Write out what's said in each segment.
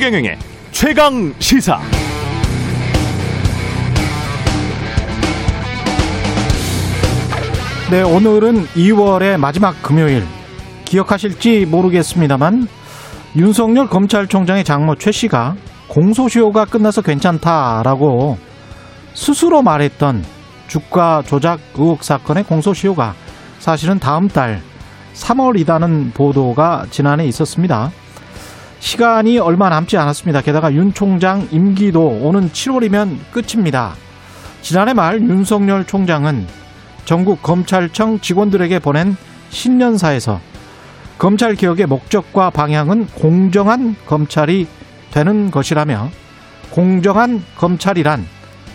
최경영의 최강 시사. 네, 오늘은 2월의 마지막 금요일. 기억하실지 모르겠습니다만 윤석열 검찰총장의 장모 최 씨가 공소시효가 끝나서 괜찮다라고 스스로 말했던 주가 조작 의혹 사건의 공소시효가 사실은 다음 달 3월이다는 보도가 지난해 있었습니다. 시간이 얼마 남지 않았습니다. 게다가 윤 총장 임기도 오는 7월이면 끝입니다. 지난해 말 윤석열 총장은 전국 검찰청 직원들에게 보낸 신년사에서 검찰 개혁의 목적과 방향은 공정한 검찰이 되는 것이라며 공정한 검찰이란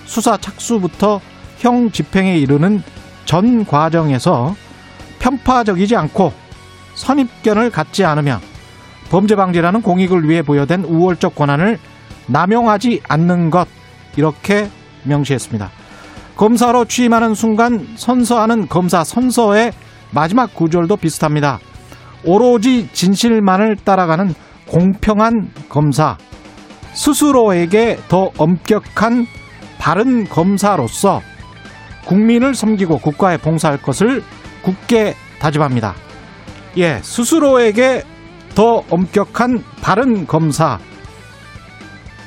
수사 착수부터 형 집행에 이르는 전 과정에서 편파적이지 않고 선입견을 갖지 않으며 범죄 방지라는 공익을 위해 부여된 우월적 권한을 남용하지 않는 것 이렇게 명시했습니다. 검사로 취임하는 순간 선서하는 검사 선서의 마지막 구절도 비슷합니다. 오로지 진실만을 따라가는 공평한 검사, 스스로에게 더 엄격한 바른 검사로서 국민을 섬기고 국가에 봉사할 것을 굳게 다짐합니다. 예, 스스로에게 더 엄격한 바른 검사.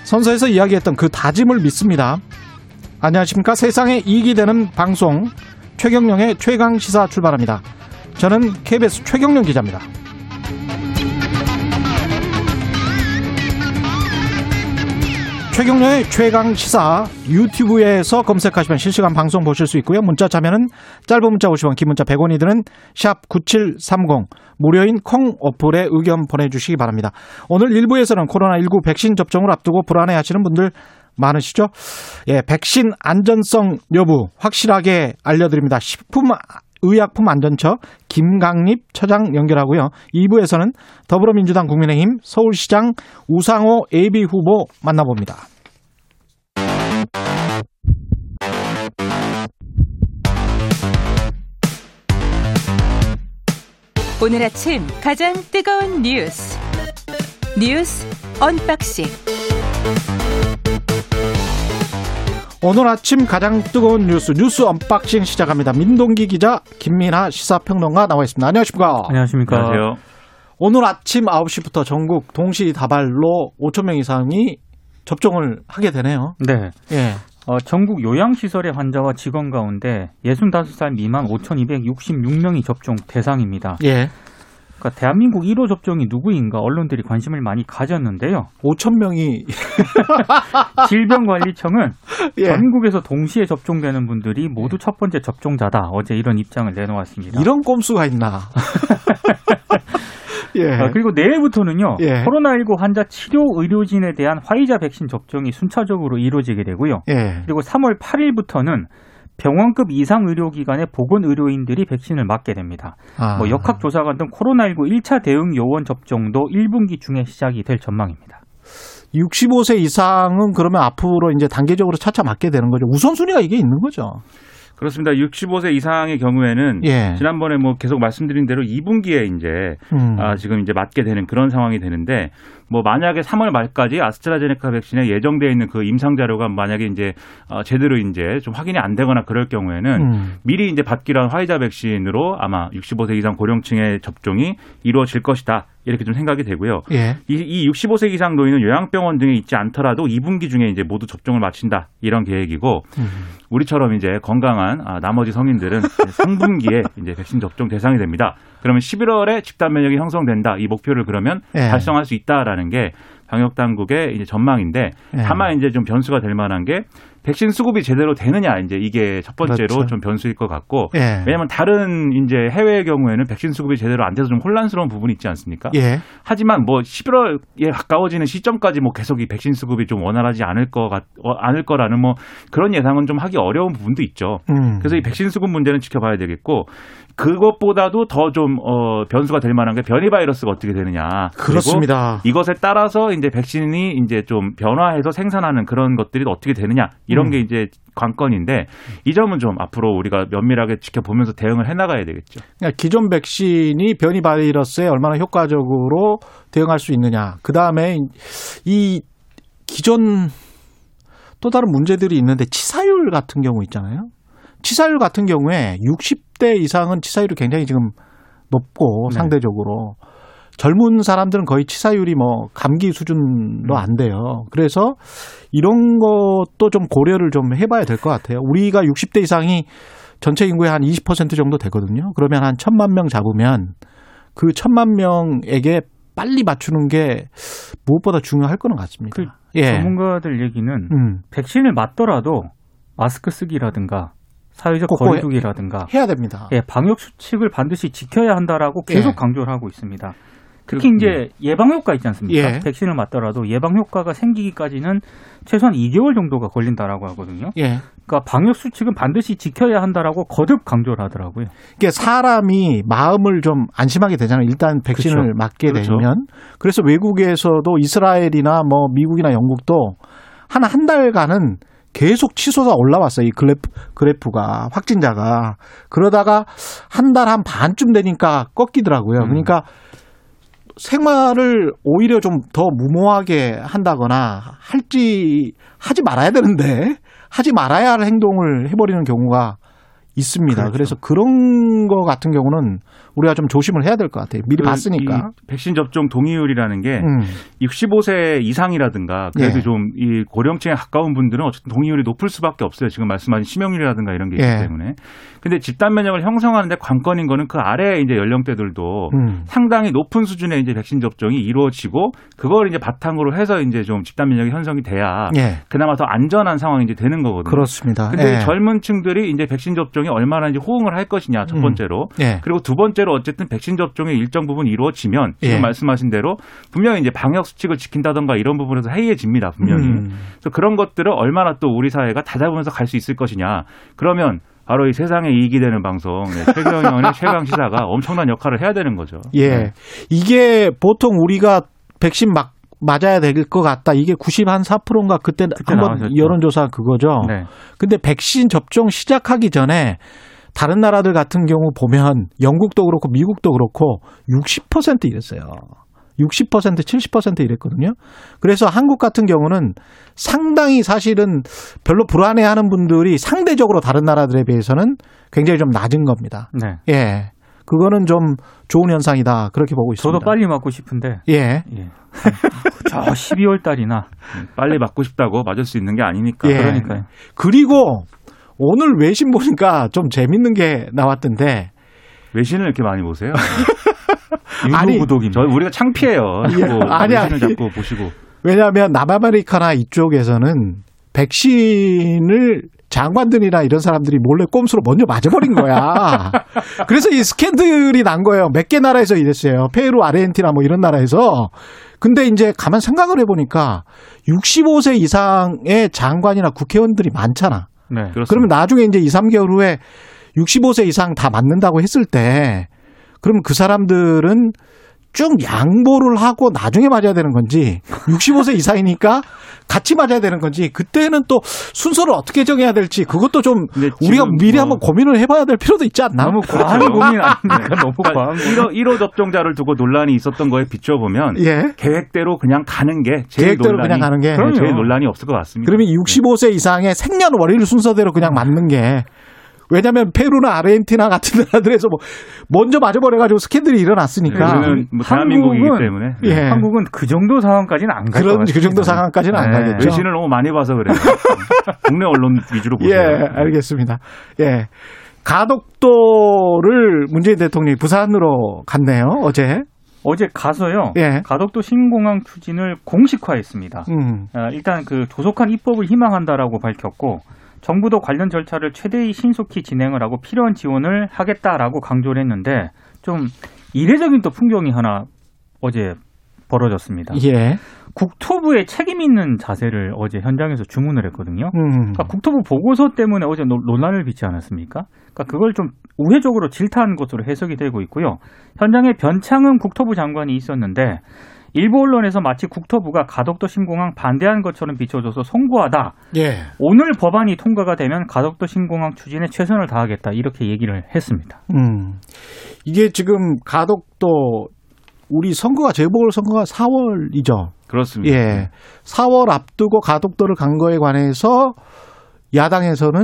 선서에서 이야기했던 그 다짐을 믿습니다. 안녕하십니까. 세상에 이익이 되는 방송 최경령의 최강 시사 출발합니다. 저는 KBS 최경령 기자입니다. 최경련의 최강 시사 유튜브에서 검색하시면 실시간 방송 보실 수 있고요. 문자 참여는 짧은 문자 50원, 긴 문자 100원이 드는 샵 9730 무료인 콩 어플에 의견 보내주시기 바랍니다. 오늘 1부에서는 코로나19 백신 접종을 앞두고 불안해하시는 분들 많으시죠? 예, 백신 안전성 여부 확실하게 알려드립니다. 식품 의약품 안전처 김강립 처장 연결하고요. 2부에서는 더불어민주당 국민의힘 서울시장 우상호 예비 후보 만나봅니다. 오늘 아침 가장 뜨거운 뉴스 뉴스 unboxing 오늘 아침 가장 뜨거운 뉴스 뉴스 unboxing 시작합니다. 민동기 기자 김민아 시사평론가 나와 있습니다. 안녕하십니까? 안녕하십니까? 안녕하세요. 오늘 아침 9시부터 전국 동시 다발로 5천 명 이상이 접종을 하게 되네요. 네. 예. 어, 전국 요양시설의 환자와 직원 가운데 65살 미만 5,266명이 접종 대상입니다. 예. 그러니까 대한민국 1호 접종이 누구인가 언론들이 관심을 많이 가졌는데요. 5천 명이 질병관리청은 예. 전국에서 동시에 접종되는 분들이 모두 첫 번째 접종자다. 어제 이런 입장을 내놓았습니다. 이런 꼼수가 있나? 예. 어, 그리고 내일부터는요. 예. 코로나19 환자 치료 의료진에 대한 화이자 백신 접종이 순차적으로 이루어지게 되고요. 예. 그리고 3월 8일부터는 병원급 이상 의료기관의 보건 의료인들이 백신을 맞게 됩니다. 아. 뭐 역학조사관 등 코로나19 1차 대응 요원 접종도 1분기 중에 시작이 될 전망입니다. 65세 이상은 그러면 앞으로 이제 단계적으로 차차 맞게 되는 거죠. 우선순위가 이게 있는 거죠. 그렇습니다. 65세 이상의 경우에는 예. 지난번에 뭐 계속 말씀드린 대로 2분기에 이제 음. 아, 지금 이제 맞게 되는 그런 상황이 되는데 뭐 만약에 3월 말까지 아스트라제네카 백신에 예정되어 있는 그 임상 자료가 만약에 이제 어, 제대로 이제 좀 확인이 안 되거나 그럴 경우에는 음. 미리 이제 받기로 한 화이자 백신으로 아마 65세 이상 고령층의 접종이 이루어질 것이다. 이렇게 좀 생각이 되고요. 예. 이, 이 65세 이상 노인은 요양병원 등에 있지 않더라도 2분기 중에 이제 모두 접종을 마친다. 이런 계획이고 음. 우리처럼 이제 건강한 아, 나머지 성인들은 3분기에 이제 백신 접종 대상이 됩니다. 그러면 11월에 집단 면역이 형성된다. 이 목표를 그러면 예. 달성할 수 있다라는 게 방역 당국의 이제 전망인데 예. 다만 이제 좀 변수가 될 만한 게 백신 수급이 제대로 되느냐 이제 이게 첫 번째로 그렇죠. 좀 변수일 것 같고 예. 왜냐하면 다른 이제 해외의 경우에는 백신 수급이 제대로 안 돼서 좀 혼란스러운 부분이 있지 않습니까? 예. 하지만 뭐 11월에 가까워지는 시점까지 뭐 계속 이 백신 수급이 좀 원활하지 않을 거 같, 어, 않을 거라는 뭐 그런 예상은 좀 하기 어려운 부분도 있죠. 음. 그래서 이 백신 수급 문제는 지켜봐야 되겠고 그것보다도 더 좀 어, 변수가 될 만한 게 변이 바이러스가 어떻게 되느냐. 그렇습니다. 이것에 따라서 이제 백신이 이제 좀 변화해서 생산하는 그런 것들이 어떻게 되느냐 이런 이런 음. 게 이제 관건인데 이 점은 좀 앞으로 우리가 면밀하게 지켜보면서 대응을 해나가야 되겠죠. 그러니까 기존 백신이 변이 바이러스에 얼마나 효과적으로 대응할 수 있느냐. 그 다음에 이 기존 또 다른 문제들이 있는데 치사율 같은 경우 있잖아요. 치사율 같은 경우에 60 대 이상은 치사율이 굉장히 지금 높고 네. 상대적으로 젊은 사람들은 거의 치사율이 뭐 감기 수준도 안 돼요. 그래서 이런 것도 좀 고려를 좀 해봐야 될 것 같아요. 우리가 60대 이상이 전체 인구의 한 20% 정도 되거든요. 그러면 한 천만 명 잡으면 그 천만 명에게 빨리 맞추는 게 무엇보다 중요할 거는 같습니다. 그 예. 전문가들 얘기는 음. 백신을 맞더라도 마스크 쓰기라든가 사회적 거리두기라든가 해야 됩니다. 예, 방역 수칙을 반드시 지켜야 한다라고 계속 예. 강조를 하고 있습니다. 특히 이제 예방 효과 있지 않습니까? 예. 백신을 맞더라도 예방 효과가 생기기까지는 최소한 2개월 정도가 걸린다라고 하거든요. 예. 그러니까 방역 수칙은 반드시 지켜야 한다라고 거듭 강조를 하더라고요. 이게 사람이 마음을 좀 안심하게 되잖아요. 일단 백신을 그렇죠. 맞게 그렇죠. 되면. 그래서 외국에서도 이스라엘이나 뭐 미국이나 영국도 한 한 달간은 계속 치솟아 올라왔어요. 이 그래프, 그래프가 확진자가 그러다가 한 달 한 반쯤 되니까 꺾이더라고요. 음. 그러니까 생활을 오히려 좀 더 무모하게 한다거나 할지 하지 말아야 되는데 하지 말아야 할 행동을 해버리는 경우가 있습니다. 그렇죠. 그래서 그런 거 같은 경우는 우리가 좀 조심을 해야 될 것 같아요. 미리 그 봤으니까. 이 백신 접종 동의율이라는 게 음. 65세 이상이라든가 그래도 예. 좀이 고령층에 가까운 분들은 어쨌든 동의율이 높을 수밖에 없어요. 지금 말씀하신 치명률이라든가 이런 게 있기 예. 때문에. 근데 집단 면역을 형성하는데 관건인 거는 그 아래 이제 연령대들도 음. 상당히 높은 수준의 이제 백신 접종이 이루어지고 그걸 이제 바탕으로 해서 이제 좀 집단 면역이 형성이 돼야 예. 그나마 더 안전한 상황이 이제 되는 거거든요. 그렇습니다. 근데 예. 이 젊은 층들이 이제 백신 접종이 얼마나 이제 호응을 할 것이냐 첫 음. 번째로 예. 그리고 두 번째로 어쨌든 백신 접종의 일정 부분 이루어지면 지금 예. 말씀하신 대로 분명히 이제 방역 수칙을 지킨다던가 이런 부분에서 해이해집니다 분명히. 음. 그래서 그런 것들을 얼마나 또 우리 사회가 다잡으면서 갈 수 있을 것이냐. 그러면 바로 이 세상에 이익이 되는 방송 네, 최경영의 최강 시사가 엄청난 역할을 해야 되는 거죠. 예. 네. 이게 보통 우리가 백신 막 맞아야 될 것 같다. 이게 94%인가 그때, 그때 한번. 여론조사 그거죠. 네. 근데 백신 접종 시작하기 전에 다른 나라들 같은 경우 보면 영국도 그렇고 미국도 그렇고 60% 이랬어요. 60% 70% 이랬거든요. 그래서 한국 같은 경우는 상당히 사실은 별로 불안해하는 분들이 상대적으로 다른 나라들에 비해서는 굉장히 좀 낮은 겁니다. 네. 예. 그거는 좀 좋은 현상이다. 그렇게 보고 있습니다. 저도 빨리 맞고 싶은데 예. 예. 저 12월 달이나 빨리 맞고 싶다고 맞을 수 있는 게 아니니까. 예. 그러니까요. 그리고 오늘 외신 보니까 좀 재밌는 게 나왔던데 외신을 이렇게 많이 보세요. 아니, 유도구독입니다. 저 우리가 창피해요. 예. 아니, 외신을 아니. 자꾸 보시고. 왜냐하면 남아메리카나 이쪽에서는 백신을 장관들이나 이런 사람들이 몰래 꼼수로 먼저 맞아버린 거야. 그래서 이 스캔들이 난 거예요. 몇 개 나라에서 이랬어요. 페루, 아르헨티나 뭐 이런 나라에서. 근데 이제 가만 생각을 해보니까 65세 이상의 장관이나 국회의원들이 많잖아. 네. 그러면 나중에 이제 2, 3개월 후에 65세 이상 다 맞는다고 했을 때, 그럼 그 사람들은 쭉 양보를 하고 나중에 맞아야 되는 건지, 65세 이상이니까 같이 맞아야 되는 건지, 그때는 또 순서를 어떻게 정해야 될지, 그것도 좀 우리가 미리 뭐- 한번 고민을 해봐야 될 필요도 있지 않나? 너무 과한 그렇죠. 고민 아닙니까? 너무 과한 고민. 1호, 1호 접종자를 두고 논란이 있었던 거에 비춰보면 예. 계획대로 그냥 가는 게 제일 계획대로 논란이, 그냥 가는 게. 네, 그럼요. 제일 논란이 없을 것 같습니다. 그러면 65세 이상의 생년월일 순서대로 그냥 맞는 게 왜냐하면 페루나 아르헨티나 같은 나라들에서 뭐 먼저 맞아버려가지고 스캔들이 일어났으니까 우리는 뭐 대한민국이기 때문에 예. 한국은 그 정도 상황까지는 안갈 같아요. 그 정도 상황까지는 안 네. 가겠죠. 외신을 너무 많이 봐서 그래요. 국내 언론 위주로 보세요. 예, 알겠습니다. 예. 가덕도를 문재인 대통령이 부산으로 갔네요, 어제. 어제 가서요. 예. 가덕도 신공항 추진을 공식화했습니다. 음. 아, 일단 그 조속한 입법을 희망한다라고 밝혔고 정부도 관련 절차를 최대의 신속히 진행을 하고 필요한 지원을 하겠다라고 강조를 했는데 좀 이례적인 또 풍경이 하나 어제 벌어졌습니다. 예. 국토부의 책임 있는 자세를 어제 현장에서 주문을 했거든요. 음. 그러니까 국토부 보고서 때문에 어제 논- 논란을 빚지 않았습니까? 그러니까 그걸 좀 우회적으로 질타한 것으로 해석이 되고 있고요. 현장에 변창흠 국토부 장관이 있었는데 일부 언론에서 마치 국토부가 가덕도 신공항 반대한 것처럼 비춰줘서 송구하다. 예. 오늘 법안이 통과가 되면 가덕도 신공항 추진에 최선을 다하겠다 이렇게 얘기를 했습니다. 음. 이게 지금 가덕도 우리 선거가 재보궐 선거가 4월이죠. 그렇습니다. 예. 4월 앞두고 가덕도를 간 거에 관해서 야당에서는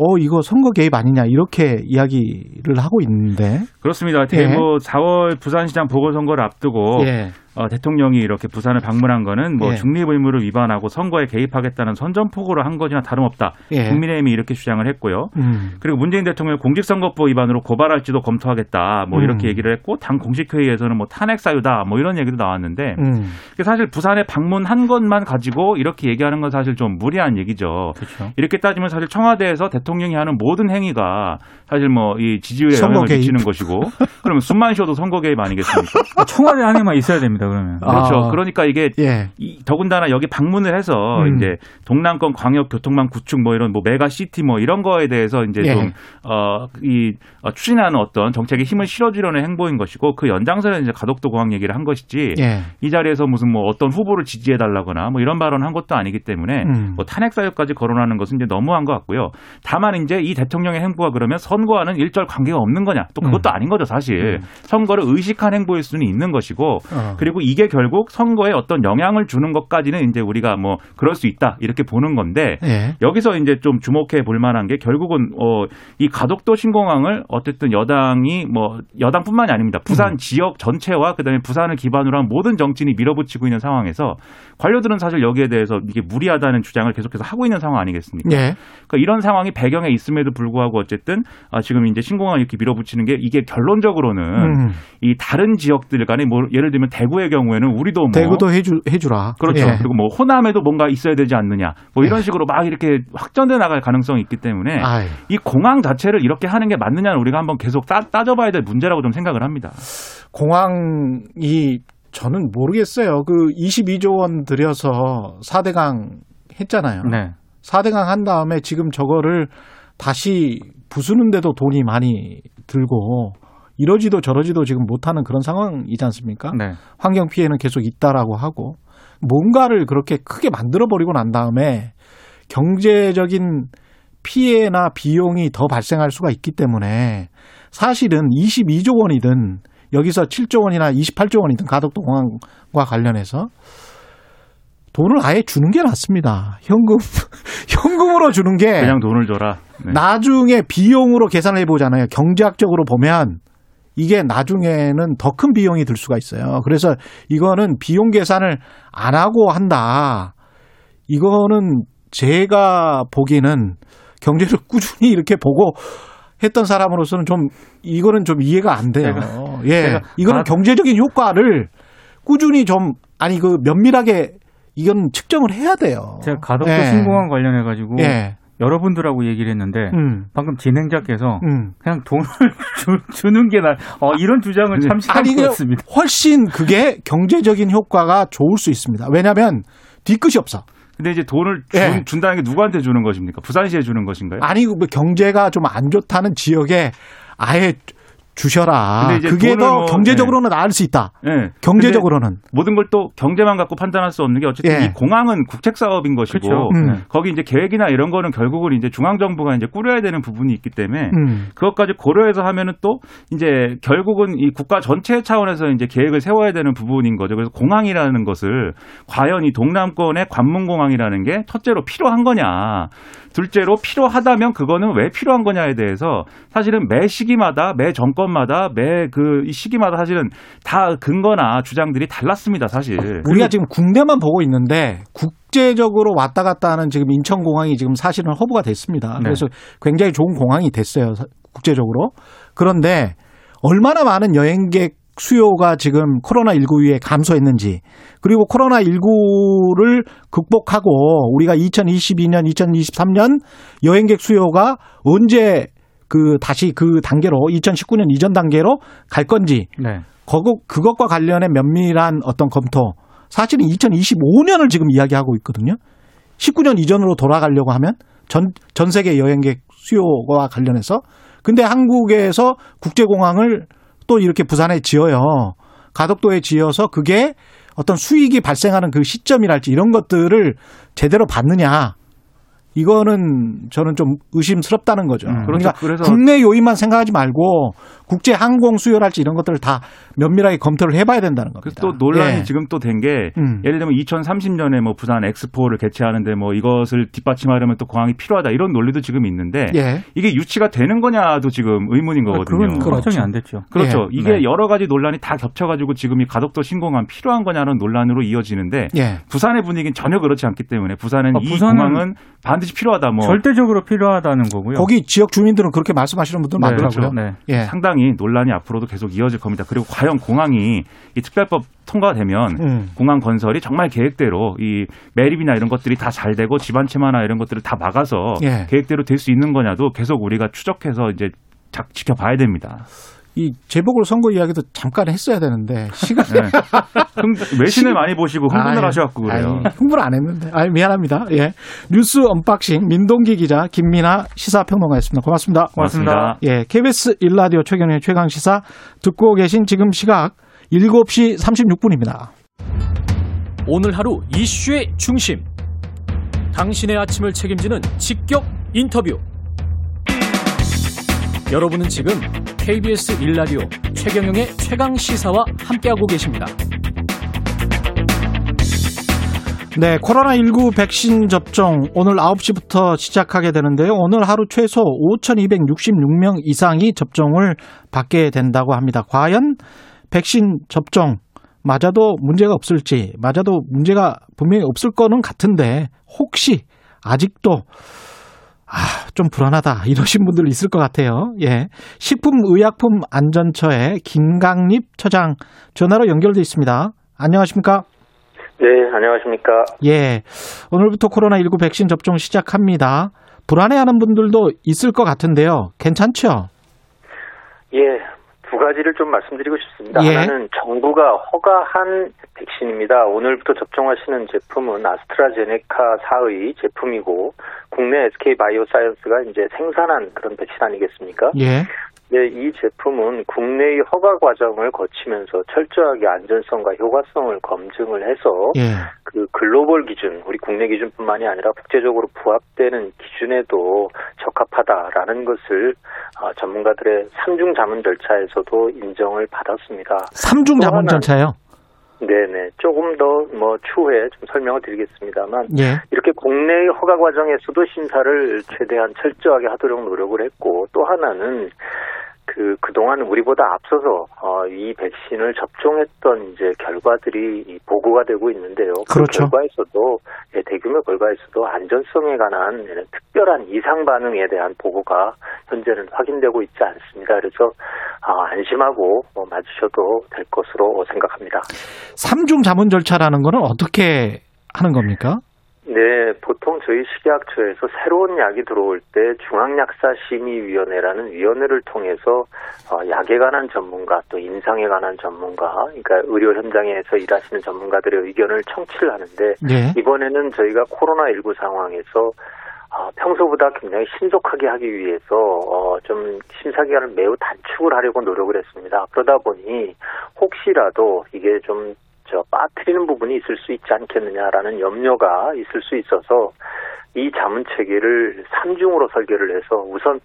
어 이거 선거 개입 아니냐 이렇게 이야기를 하고 있는데 그렇습니다. 예. 뭐 4월 부산시장 보궐선거를 앞두고 예. 어, 대통령이 이렇게 부산을 방문한 거는 뭐 예. 중립 의무를 위반하고 선거에 개입하겠다는 선전포고를 한 거지나 다름없다. 예. 국민의힘이 이렇게 주장을 했고요. 음. 그리고 문재인 대통령 공직선거법 위반으로 고발할지도 검토하겠다. 뭐 이렇게 음. 얘기를 했고 당 공식회의에서는 뭐 탄핵 사유다. 뭐 이런 얘기도 나왔는데 음. 사실 부산에 방문한 것만 가지고 이렇게 얘기하는 건 사실 좀 무리한 얘기죠. 그렇죠. 이렇게 따지면 사실 청와대에서 대통령이 하는 모든 행위가 사실 뭐 이 지지율에 영향을 개입. 미치는 것이고 그러면 숨만 쉬어도 선거 개입 아니겠습니까? 청와대 안에만 있어야 됩니다. 그러면. 아. 그렇죠. 그러니까 이게 예. 이 더군다나 여기 방문을 해서 음. 이제 동남권 광역 교통망 구축 뭐 이런 뭐 메가 시티 뭐 이런 거에 대해서 이제 예. 좀어이 어, 추진하는 어떤 정책에 힘을 실어주려는 행보인 것이고 그 연장선에 이제 가덕도 공항 얘기를 한 것이지 예. 이 자리에서 무슨 뭐 어떤 후보를 지지해 달라거나 뭐 이런 발언 한 것도 아니기 때문에 음. 뭐 탄핵 사유까지 거론하는 것은 이제 너무한 것 같고요. 다만 이제 이 대통령의 행보가 그러면 선거와는 일절 관계가 없는 거냐? 또 그것도 음. 아닌 거죠, 사실. 선거를 의식한 행보일 수는 있는 것이고 어. 그리고 이게 결국 선거에 어떤 영향을 주는 것까지는 이제 우리가 뭐 그럴 수 있다 이렇게 보는 건데 예. 여기서 이제 좀 주목해 볼 만한 게 결국은 어 이 가덕도 신공항을 어쨌든 여당이 뭐 여당뿐만이 아닙니다. 부산 음. 지역 전체와 그다음에 부산을 기반으로 한 모든 정치인이 밀어붙이고 있는 상황에서 관료들은 사실 여기에 대해서 이게 무리하다는 주장을 계속해서 하고 있는 상황 아니겠습니까? 예. 그러니까 이런 상황이 배경에 있음에도 불구하고 어쨌든 아 지금 이제 신공항 이렇게 밀어붙이는 게 이게 결론적으로는 음. 이 다른 지역들 간에 뭐 예를 들면 대구 의 경우에는 우리도 뭐 대구도 해주 해주라. 그렇죠. 예. 그리고 뭐 호남에도 뭔가 있어야 되지 않느냐. 뭐 이런 식으로 막 이렇게 확전돼 나갈 가능성이 있기 때문에 아이. 이 공항 자체를 이렇게 하는 게 맞느냐는 우리가 한번 계속 따, 따져봐야 될 문제라고 좀 생각을 합니다. 공항이 저는 모르겠어요. 그 22조 원 들여서 4대강 했잖아요. 네. 4대강 한 다음에 지금 저거를 다시 부수는데도 돈이 많이 들고 이러지도 저러지도 지금 못하는 그런 상황이지 않습니까? 네. 환경 피해는 계속 있다라고 하고 뭔가를 그렇게 크게 만들어 버리고 난 다음에 경제적인 피해나 비용이 더 발생할 수가 있기 때문에 사실은 22조 원이든 여기서 7조 원이나 28조 원이든 가덕도 공항과 관련해서 돈을 아예 주는 게 낫습니다. 현금 현금으로 주는 게 그냥 돈을 줘라. 네. 나중에 비용으로 계산을 해보잖아요. 경제학적으로 보면 이게 나중에는 더 큰 비용이 들 수가 있어요. 그래서 이거는 비용 계산을 안 하고 한다. 이거는 제가 보기에는 경제를 꾸준히 이렇게 보고 했던 사람으로서는 좀 이거는 좀 이해가 안 돼요. 제가- 예, 제가 이거는 가- 경제적인 효과를 꾸준히 좀 아니 그 면밀하게 이건 측정을 해야 돼요. 제가 가덕도 예. 신공항 관련해 가지고 예, 여러분들하고 얘기를 했는데 음, 방금 진행자께서 음. 그냥 돈을 주, 는게 나. 어, 이런 주장을 참 아니 그 싫어했습니다. 훨씬 그게 경제적인 효과가 좋을 수 있습니다. 왜냐하면 뒤끝이 없어. 근데 이제 돈을 준, 예. 준다는 게 누구한테 주는 것입니까? 부산시에 주는 것인가요? 아니 그 경제가 좀 안 좋다는 지역에 아예 주셔라. 그게 더 뭐, 경제적으로는 나을 수 있다. 예. 경제적으로는. 모든 걸 또 경제만 갖고 판단할 수 없는 게 어쨌든 예. 이 공항은 국책 사업인 것이고 그렇죠. 음. 네. 거기 이제 계획이나 이런 거는 결국은 이제 중앙 정부가 이제 꾸려야 되는 부분이 있기 때문에 음. 그것까지 고려해서 하면은 또 이제 결국은 이 국가 전체 차원에서 이제 계획을 세워야 되는 부분인 거죠. 그래서 공항이라는 것을 과연 이 동남권의 관문공항이라는 게 첫째로 필요한 거냐. 둘째로 필요하다면 그거는 왜 필요한 거냐에 대해서 사실은 매 시기마다 매 정권 마다 매 그 시기마다 사실은 다 근거나 주장들이 달랐습니다, 사실. 우리가 지금 국내만 보고 있는데 국제적으로 왔다 갔다 하는 지금 인천공항이 지금 사실은 허브가 됐습니다. 네. 그래서 굉장히 좋은 공항이 됐어요. 사- 국제적으로. 그런데 얼마나 많은 여행객 수요가 지금 코로나19 이후에 감소했는지 그리고 코로나19를 극복하고 우리가 2022년, 2023년 여행객 수요가 언제 그 다시 그 단계로 2019년 이전 단계로 갈 건지 네. 그거, 그것과 관련해 면밀한 어떤 검토. 사실은 2025년을 지금 이야기하고 있거든요. 19년 이전으로 돌아가려고 하면 전, 전 세계 여행객 수요와 관련해서. 근데 한국에서 국제공항을 또 이렇게 부산에 지어요. 가덕도에 지어서 그게 어떤 수익이 발생하는 그 시점이랄지 이런 것들을 제대로 받느냐. 이거는 저는 좀 의심스럽다는 거죠. 음, 그러니까 그렇죠. 국내 요인만 생각하지 말고 국제 항공 수요랄지 이런 것들을 다 면밀하게 검토를 해봐야 된다는 겁니다. 그래서 또 논란이 예. 지금 또 된게 음. 예를 들면 2030년에 뭐 부산 엑스포를 개최하는데 뭐 이것을 뒷받침하려면 또 공항이 필요하다 이런 논리도 지금 있는데 예. 이게 유치가 되는 거냐도 지금 의문인 거거든요. 그건 그렇죠. 확정이 안 됐죠. 그렇죠. 예. 이게 네. 여러 가지 논란이 다 겹쳐가지고 지금 이 가덕도 신공항 필요한 거냐는 논란으로 이어지는데 예. 부산의 분위기는 전혀 그렇지 않기 때문에 부산은 아, 이 공항은 반드시 필요하다. 뭐 절대적으로 필요하다는 거고요. 거기 지역 주민들은 그렇게 말씀하시는 분들 네, 많더라고요. 그렇죠. 네. 예. 상당히 논란이 앞으로도 계속 이어질 겁니다. 그리고 과연 공항이 이 특별법 통과가 되면 음. 공항 건설이 정말 계획대로 이 매립이나 이런 것들이 다 잘 되고 집안체마나 이런 것들을 다 막아서 예. 계획대로 될 수 있는 거냐도 계속 우리가 추적해서 이제 작- 지켜봐야 됩니다. 이 재보궐 선거 이야기도 잠깐 했어야 되는데 시간 네. 흥- 외신을 많이 보시고 흥분을 아유, 하셔갖고 그래요. 아유, 흥분 안 했는데. 아 미안합니다. 예. 뉴스 unboxing 민동기 기자 김민아 시사평론가였습니다. 고맙습니다. 고맙습니다. 예. KBS 일라디오 최경영의 최강 시사 듣고 계신 지금 시각 7시 36분입니다. 오늘 하루 이슈의 중심. 당신의 아침을 책임지는 직격 인터뷰. 여러분은 지금 KBS 일라디오 최경영의 최강 시사와 함께하고 계십니다. 네, 코로나19 백신 접종 오늘 9시부터 시작하게 되는데요. 오늘 하루 최소 5,266명 이상이 접종을 받게 된다고 합니다. 과연 백신 접종 맞아도 문제가 없을지, 맞아도 문제가 분명히 없을 거는 같은데 혹시 아직도 아, 좀 불안하다. 이러신 분들 있을 것 같아요. 예. 식품의약품안전처의 김강립 처장 전화로 연결돼 있습니다. 안녕하십니까? 네, 안녕하십니까. 예. 오늘부터 코로나19 백신 접종 시작합니다. 불안해하는 분들도 있을 것 같은데요. 괜찮죠? 예, 두 가지를 좀 말씀드리고 싶습니다. 예. 하나는 정부가 허가한 백신입니다. 오늘부터 접종하시는 제품은 아스트라제네카 사의 제품이고 국내 SK 바이오사이언스가 이제 생산한 그런 백신 아니겠습니까? 예. 네, 이 제품은 국내의 허가 과정을 거치면서 철저하게 안전성과 효과성을 검증을 해서 예. 그 글로벌 기준, 우리 국내 기준뿐만이 아니라 국제적으로 부합되는 기준에도 적합하다라는 것을 어, 전문가들의 삼중 자문 절차에서도 인정을 받았습니다. 삼중 하나는- 전차요. 네네. 조금 더 뭐 추후에 좀 설명을 드리겠습니다만 예. 이렇게 국내의 허가 과정에서도 심사를 최대한 철저하게 하도록 노력을 했고 또 하나는 그 그동안 우리보다 앞서서 어, 이 백신을 접종했던 이제 결과들이 이 보고가 되고 있는데요. 그렇죠. 그 결과에서도 예, 대규모 결과에서도 안전성에 관한 예, 특별한 이상 반응에 대한 보고가 현재는 확인되고 있지 않습니다. 그래서 아, 안심하고 뭐 맞으셔도 될 것으로 생각합니다. 삼중 자본 절차라는 거는 어떻게 하는 겁니까? 네, 보통 저희 식약처에서 새로운 약이 들어올 때 중앙약사심의위원회라는 위원회를 통해서 어, 약에 관한 전문가 또 임상에 관한 전문가, 그러니까 의료 현장에서 일하시는 전문가들의 의견을 청취를 하는데 예. 이번에는 저희가 코로나19 상황에서 어, 평소보다 굉장히 신속하게 하기 위해서 어, 좀 심사 기간을 매우 단축을 하려고 노력을 했습니다. 그러다 보니 혹시라도 이게 좀 저 빠뜨리는 부분이 있을 수 있지 않겠느냐라는 염려가 있을 수 있어서 이 자문 체계를 3중으로 설계를 해서 우선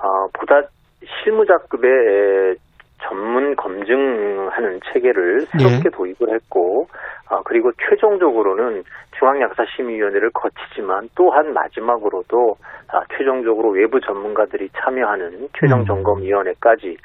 어, 보다 실무자급의 전문 검증하는 체계를 새롭게 도입을 했고 어, 그리고 최종적으로는 중앙약사심의위원회를 거치지만 또한 마지막으로도 아, 최종적으로 외부 전문가들이 참여하는 최종 음. 점검위원회까지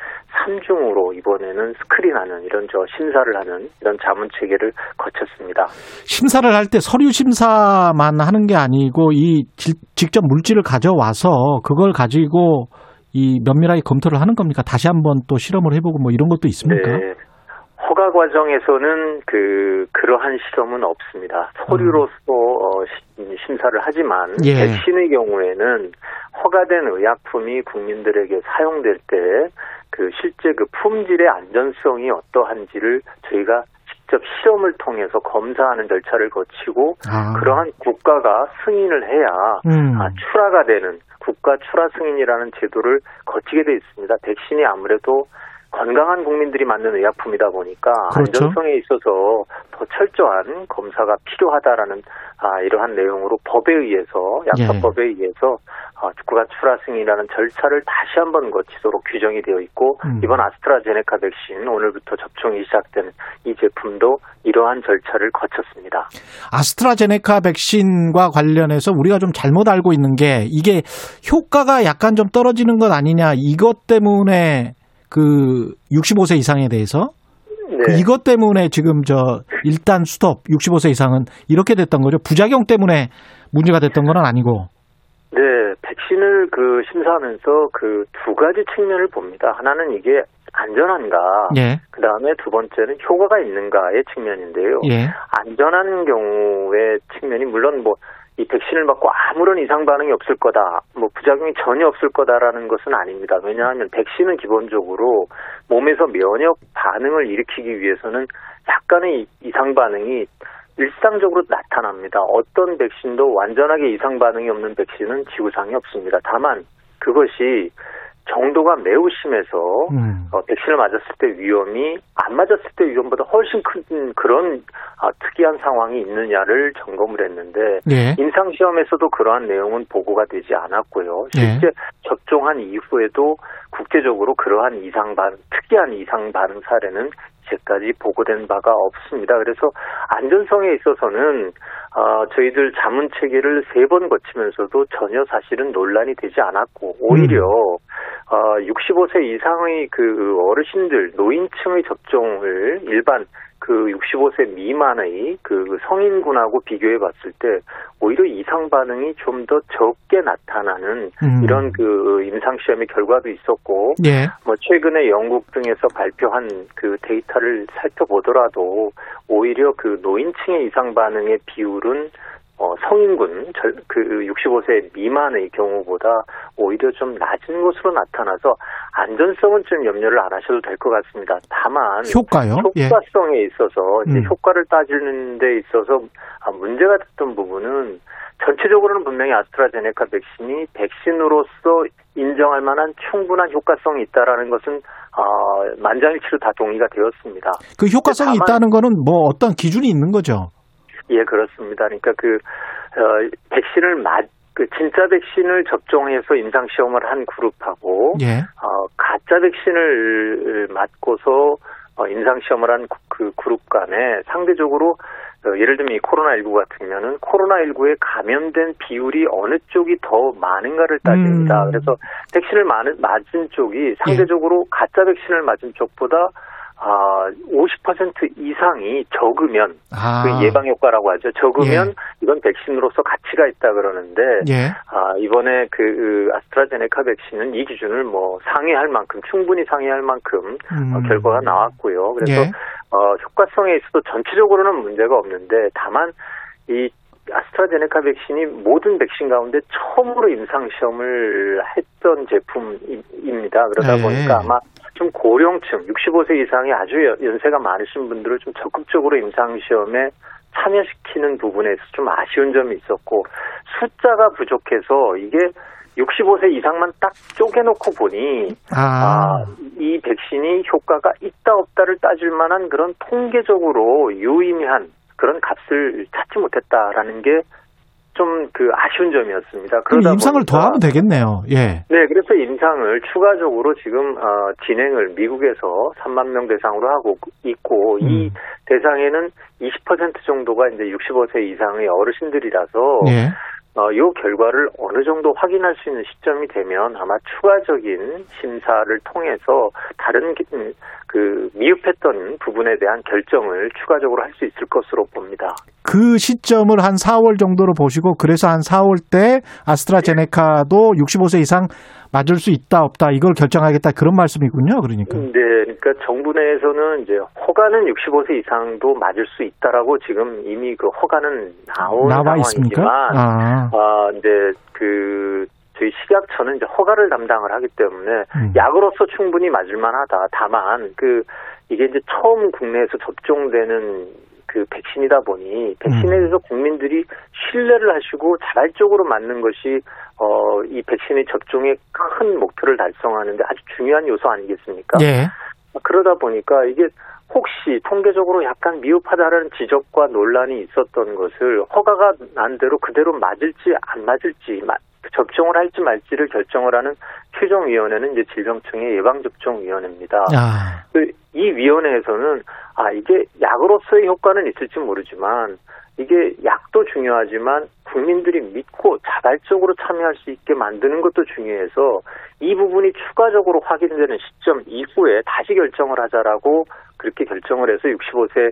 3중으로 이번에는 스크린하는 이런 저 심사를 하는 이런 자문 체계를 거쳤습니다. 심사를 할 때 서류 심사만 하는 게 아니고 이 지- 직접 물질을 가져와서 그걸 가지고 이 면밀하게 검토를 하는 겁니까? 다시 한번 또 실험을 해보고 뭐 이런 것도 있습니까? 네. 허가 과정에서는 그 그러한 실험은 없습니다. 서류로서 어, 시- 심사를 하지만 예. 백신의 경우에는 허가된 의약품이 국민들에게 사용될 때 그 실제 그 품질의 안전성이 어떠한지를 저희가 직접 실험을 통해서 검사하는 절차를 거치고 아. 그러한 국가가 승인을 해야 음. 아, 출하가 되는 국가 출하 승인이라는 제도를 거치게 돼 있습니다. 백신이 아무래도 건강한 국민들이 맞는 의약품이다 보니까 그렇죠. 안전성에 있어서 더 철저한 검사가 필요하다라는 아, 이러한 내용으로 법에 의해서 약사법에 의해서 어, 국가 출하 승인이라는 절차를 다시 한번 거치도록 규정이 되어 있고 음. 이번 아스트라제네카 백신 오늘부터 접종이 시작된 이 제품도 이러한 절차를 거쳤습니다. 아스트라제네카 백신과 관련해서 우리가 좀 잘못 알고 있는 게 이게 효과가 약간 좀 떨어지는 것 아니냐 이것 때문에 그 65세 이상에 대해서 네. 그 이것 때문에 지금 저 일단 스톱 65세 이상은 이렇게 됐던 거죠. 부작용 때문에 문제가 됐던 건 아니고. 네, 백신을 그 심사하면서 그 두 가지 측면을 봅니다. 하나는 이게 안전한가, 예. 그 다음에 두 번째는 효과가 있는가의 측면인데요. 예. 안전한 경우의 측면이 물론 뭐 이 백신을 맞고 아무런 이상 반응이 없을 거다, 뭐 부작용이 전혀 없을 거다라는 것은 아닙니다. 왜냐하면 백신은 기본적으로 몸에서 면역 반응을 일으키기 위해서는 약간의 이- 이상 반응이 일상적으로 나타납니다. 어떤 백신도 완전하게 이상 반응이 없는 백신은 지구상에 없습니다. 다만 그것이 정도가 매우 심해서 음. 어, 백신을 맞았을 때 위험이 안 맞았을 때 위험보다 훨씬 큰 그런 아, 특이한 상황이 있느냐를 점검을 했는데 예. 임상 시험에서도 그러한 내용은 보고가 되지 않았고요. 예. 실제 접종한 이후에도 국제적으로 그러한 이상 반 특이한 이상 반응 사례는 이제까지 보고된 바가 없습니다. 그래서 안전성에 있어서는 어, 저희들 자문 체계를 세 번 거치면서도 전혀 사실은 논란이 되지 않았고 오히려 어, 65세 이상의 그 어르신들 노인층의 접종을 일반 그 65세 미만의 그 성인군하고 비교해 봤을 때 오히려 이상 반응이 좀 더 적게 나타나는 음. 이런 그 임상 시험의 결과도 있었고 예. 뭐 최근에 영국 등에서 발표한 그 데이터를 살펴보더라도 오히려 그 노인층의 이상 반응의 비율은 어, 성인군 절- 그 65세 미만의 경우보다 오히려 좀 낮은 것으로 나타나서 안전성은 좀 염려를 안 하셔도 될 것 같습니다. 다만 효과요? 예. 효과성에 있어서 이제 음. 효과를 따지는 데 있어서 아, 문제가 됐던 부분은 전체적으로는 분명히 아스트라제네카 백신이 백신으로서 인정할 만한 충분한 효과성이 있다라는 것은 어, 만장일치로 다 동의가 되었습니다. 그 효과성이 있다는 거는 뭐 어떤 기준이 있는 거죠. 예, 그렇습니다. 그러니까 그 어, 백신을 맞, 그 진짜 백신을 접종해서 임상 시험을 한 그룹하고 예. 어, 가짜 백신을 맞고서 어, 임상 시험을 한 그 그룹 간에 상대적으로 어, 예를 들면 이 코로나19 같으면은 코로나19에 감염된 비율이 어느 쪽이 더 많은가를 따집니다. 음. 그래서 백신을 맞은, 맞은 쪽이 상대적으로 가짜 백신을 맞은 쪽보다 아, 50% 이상이 적으면 아. 그 예방 효과라고 하죠. 적으면 예. 이건 백신으로서 가치가 있다 그러는데 예. 아, 이번에 그, 그 아스트라제네카 백신은 이 기준을 뭐 상회할 만큼 충분히 상회할 만큼 어, 음. 결과가 나왔고요. 그래서 예. 어, 효과성에 있어서 전체적으로는 문제가 없는데 다만 이 아스트라제네카 백신이 모든 백신 가운데 처음으로 임상 시험을 했던 제품입니다. 그러다 네. 보니까 아마 좀 고령층, 65세 이상의 아주 연- 연세가 많으신 분들을 좀 적극적으로 임상 시험에 참여시키는 부분에서 좀 아쉬운 점이 있었고 숫자가 부족해서 이게 65세 이상만 딱 쪼개놓고 보니 아. 아, 이 백신이 효과가 있다 없다를 따질 만한 그런 통계적으로 유의미한 그런 값을 찾지 못했다라는 게 좀 그 아쉬운 점이었습니다. 그럼 그러다 임상을 보니까 더하면 되겠네요. 예. 네, 그래서 임상을 추가적으로 지금 어, 진행을 미국에서 3만 명 대상으로 하고 있고 이 음. 대상에는 20% 정도가 이제 65세 이상의 어르신들이라서 예. 어, 이 결과를 어느 정도 확인할 수 있는 시점이 되면 아마 추가적인 심사를 통해서 다른 기- 음, 그 미흡했던 부분에 대한 결정을 추가적으로 할 수 있을 것으로 봅니다. 그 시점을 한 4월 정도로 보시고 그래서 한 4월 때 아스트라제네카도 65세 이상 맞을 수 있다 없다 이걸 결정하겠다 그런 말씀이군요. 그러니까. 네, 그러니까 정부 내에서는 이제 허가는 65세 이상도 맞을 수 있다라고 지금 이미 그 허가는 나온 나와? 상황이지만 아. 아, 이제 그 저희 식약처는 이제 허가를 담당을 하기 때문에 음. 약으로서 충분히 맞을 만하다. 다만 그 이게 이제 처음 국내에서 접종되는 그 백신이다 보니 백신에 음. 대해서 국민들이 신뢰를 하시고 자발적으로 맞는 것이 어 이 백신의 접종의 큰 목표를 달성하는데 아주 중요한 요소 아니겠습니까? 예. 그러다 보니까 이게 혹시 통계적으로 약간 미흡하다라는 지적과 논란이 있었던 것을 허가가 난 대로 그대로 맞을지 안 맞을지 마- 접종을 할지 말지를 결정을 하는 최종위원회는 이제 질병청의 예방접종위원회입니다. 아, 그이 위원회에서는 아 이게 약으로서의 효과는 있을지 모르지만 이게 약도 중요하지만 국민들이 믿고 자발적으로 참여할 수 있게 만드는 것도 중요해서 이 부분이 추가적으로 확인되는 시점 이후에 다시 결정을 하자라고 그렇게 결정을 해서 65세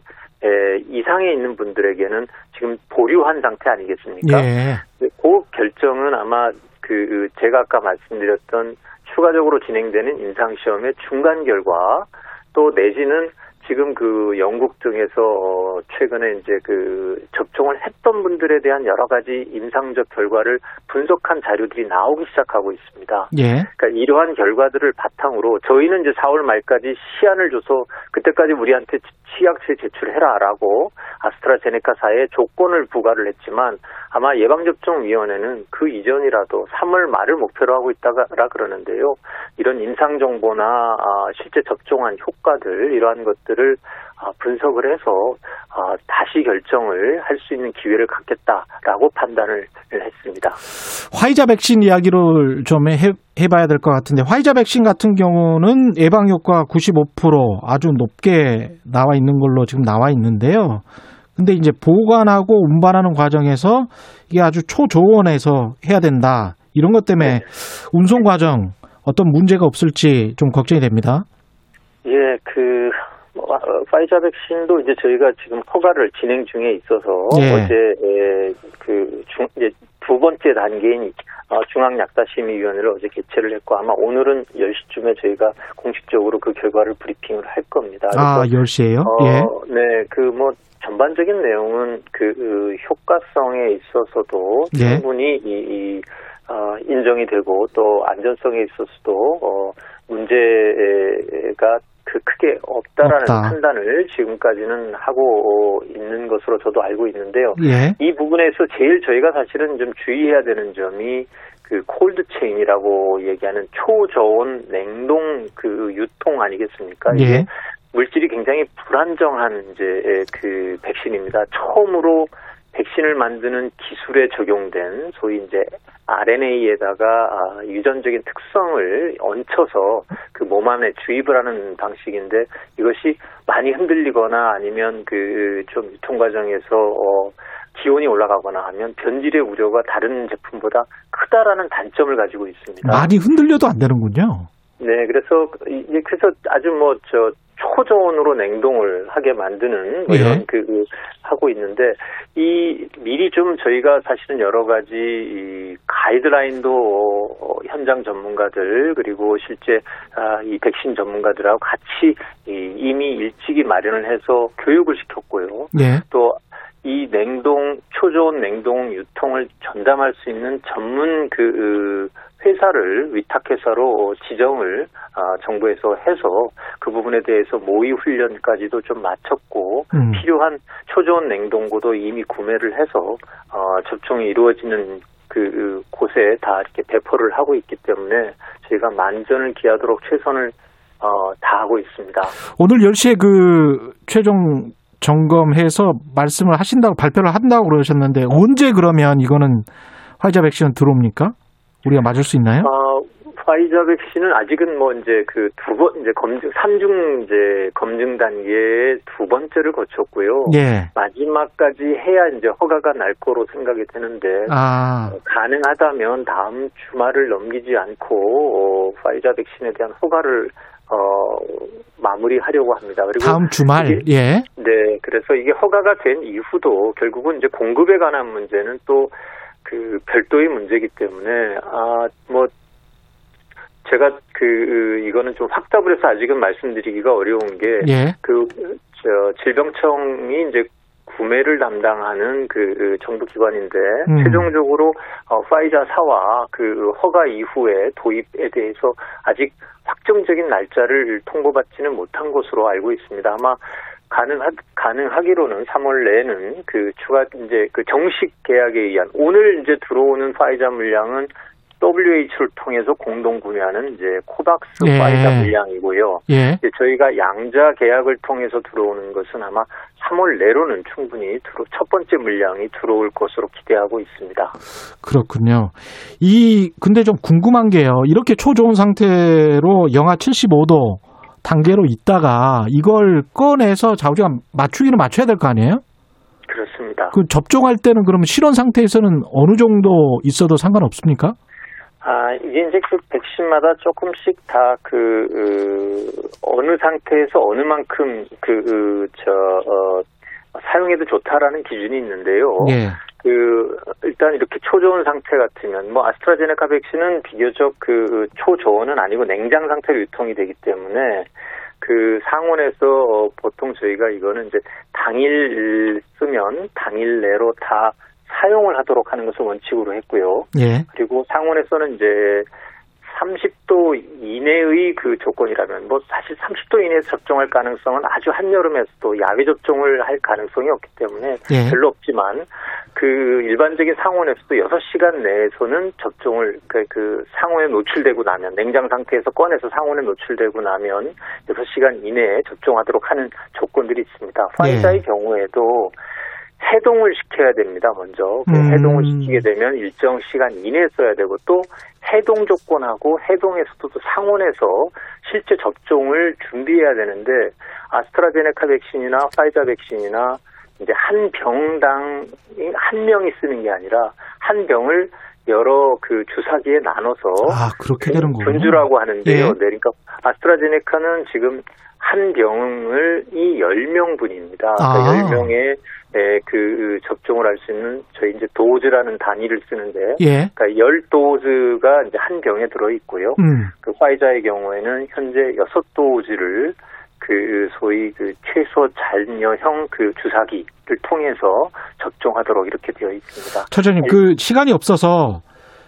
이상에 있는 분들에게는 지금 보류한 상태 아니겠습니까? 예. 그 결정은 아마 그 제가 아까 말씀드렸던 추가적으로 진행되는 임상 시험의 중간 결과 또 내지는 지금 그 영국 등에서 어, 최근에 이제 그 접종을 했던 분들에 대한 여러 가지 임상적 결과를 분석한 자료들이 나오기 시작하고 있습니다. 예. 그러니까 이러한 결과들을 바탕으로 저희는 이제 4월 말까지 시한을 줘서 그때까지 우리한테 치약체 제출해라라고 아스트라제네카사에 조건을 부과를 했지만 아마 예방접종위원회는 그 이전이라도 3월 말을 목표로 하고 있다라 그러는데요. 이런 임상 정보나 아, 실제 접종한 효과들 이러한 것들을 아, 분석을 해서 아, 다시 결정을 할 수 있는 기회를 갖겠다라고 판단을 했습니다. 화이자 백신 이야기를 좀 해, 해봐야 될 것 같은데 화이자 백신 같은 경우는 예방 효과 95% 아주 높게 나와 있는 걸로 지금 나와 있는데요. 근데 이제 보관하고 운반하는 과정에서 이게 아주 초저온에서 해야 된다. 이런 것 때문에 운송 과정 어떤 문제가 없을지 좀 걱정이 됩니다. 예, 그 파이자 백신도 이제 저희가 지금 허가를 진행 중에 있어서 예. 어제 에, 그 중, 이제 두 번째 단계인 어, 중앙약사심의위원회를 어제 개최를 했고 아마 오늘은 10시쯤에 저희가 공식적으로 그 결과를 브리핑을 할 겁니다. 아, 그래서 10시에요? 어, 예. 네, 그 뭐 전반적인 내용은 그, 그 효과성에 있어서도 예. 충분히 이, 이 어, 인정이 되고 또 안전성에 있어서도 어, 문제가 그 크게 없다라는 없다. 판단을 지금까지는 하고 있는 것으로 저도 알고 있는데요. 예. 이 부분에서 제일 저희가 사실은 좀 주의해야 되는 점이 그 콜드 체인이라고 얘기하는 초저온 냉동 그 유통 아니겠습니까? 이게 예. 물질이 굉장히 불안정한 이제 그 백신입니다. 처음으로 백신을 만드는 기술에 적용된 소위 이제 RNA에다가 아, 유전적인 특성을 얹혀서 그 몸 안에 주입을 하는 방식인데 이것이 많이 흔들리거나 아니면 그 좀 유통 과정에서 어, 기온이 올라가거나 하면 변질의 우려가 다른 제품보다 크다라는 단점을 가지고 있습니다. 많이 흔들려도 안 되는군요. 네, 그래서 이제 그래서 아주 뭐 저 초저온으로 냉동을 하게 만드는 뭐 예. 이런 그, 그 하고 있는데 이 미리 좀 저희가 사실은 여러 가지 이 가이드라인도 어, 현장 전문가들 그리고 실제 아, 이 백신 전문가들하고 같이 이, 이미 일찍이 마련을 해서 교육을 시켰고요. 예. 또 이 냉동 초저온 냉동 유통을 전담할 수 있는 전문 그 회사를 위탁회사로 지정을 아, 정부에서 해서 그 부분에 대해서 모의 훈련까지도 좀 마쳤고 음. 필요한 초저온 냉동고도 이미 구매를 해서 어, 접종이 이루어지는 그 곳에 다 이렇게 배포를 하고 있기 때문에 저희가 만전을 기하도록 최선을 어, 다 하고 있습니다. 오늘 10시에 그 최종 점검해서 말씀을 하신다고 발표를 한다고 그러셨는데 언제 그러면 이거는 화이자 백신은 들어옵니까? 우리가 맞을 수 있나요? 어, 화이자 백신은 아직은 뭐 이제 그 두 번 이제 검증 삼중 이제 검증 단계의 두 번째를 거쳤고요. 예. 마지막까지 해야 이제 허가가 날 거로 생각이 되는데 아, 어, 가능하다면 다음 주말을 넘기지 않고 어, 화이자 백신에 대한 허가를 어, 마무리하려고 합니다. 그리고 다음 주말. 이게- 예. 네, 그래서 이게 허가가 된 이후도 결국은 이제 공급에 관한 문제는 또 그 별도의 문제이기 때문에 아뭐 제가 그 이거는 좀 확답을 해서 아직은 말씀드리기가 어려운 게 예. 그, 저, 질병청이 이제 구매를 담당하는 그 정부 기관인데, 음. 최종적으로, 어, 파이자사와 그 허가 이후에 도입에 대해서 아직 확정적인 날짜를 통보받지는 못한 것으로 알고 있습니다. 아마 가능하, 가능하기로는 3월 내에는 그 추가, 이제 그 정식 계약에 의한, 오늘 이제 들어오는 파이자 물량은 WH를 통해서 공동 구매하는 이제 코박스 예. 파이자 물량이고요. 예. 이제 저희가 양자 계약을 통해서 들어오는 것은 아마 3월 내로는 충분히 들어, 첫 번째 물량이 들어올 것으로 기대하고 있습니다. 그렇군요. 이 근데 좀 궁금한 게요. 이렇게 초좋은 상태로 영하 75도 단계로 있다가 이걸 꺼내서 자우지가 맞추기는 맞춰야 될 거 아니에요? 그렇습니다. 그 접종할 때는 그러면 실온 상태에서는 어느 정도 있어도 상관없습니까? 아, 이게 이제 그 백신마다 조금씩 다 그, 그, 어느 상태에서 어느 만큼 그, 그, 저, 어, 사용해도 좋다라는 기준이 있는데요. 예. 그, 일단 이렇게 초저온 상태 같으면, 뭐, 아스트라제네카 백신은 비교적 그 초저온은 아니고 냉장 상태로 유통이 되기 때문에 그 상온에서 어, 보통 저희가 이거는 이제 당일 쓰면 당일 내로 다 사용을 하도록 하는 것을 원칙으로 했고요. 예. 그리고 상온에서는 이제 30도 이내의 그 조건이라면 뭐 사실 30도 이내에서 접종할 가능성은 아주 한여름에서도 야외 접종을 할 가능성이 없기 때문에 예. 별로 없지만 그 일반적인 상온에서도 6시간 내에서는 접종을 그, 그 상온에 노출되고 나면 냉장 상태에서 꺼내서 상온에 노출되고 나면 6시간 이내에 접종하도록 하는 조건들이 있습니다. 화이자의 경우에도 해동을 시켜야 됩니다, 먼저. 그 음. 해동을 시키게 되면 일정 시간 이내에 써야 되고 또 해동 조건하고 해동에서도 또 상온에서 실제 접종을 준비해야 되는데 아스트라제네카 백신이나 파이자 백신이나 이제 한 병당 한 명이 쓰는 게 아니라 한 병을 여러 그 주사기에 나눠서 아, 그렇게 되는 거군요. 분주라고 하는데요. 예. 네, 그러니까 아스트라제네카는 지금 한 병을 이 10명분입니다. 아. 그러니까 10명의 그 접종을 할 수 있는 저희 이제 도즈라는 단위를 쓰는데 예. 그러니까 10도즈가 이제 한 병에 들어 있고요. 음. 그 화이자의 경우에는 현재 6도즈를 그 소위 그 최소 잔여형 그 주사기를 통해서 접종하도록 이렇게 되어 있습니다. 처장님, 그 시간이 없어서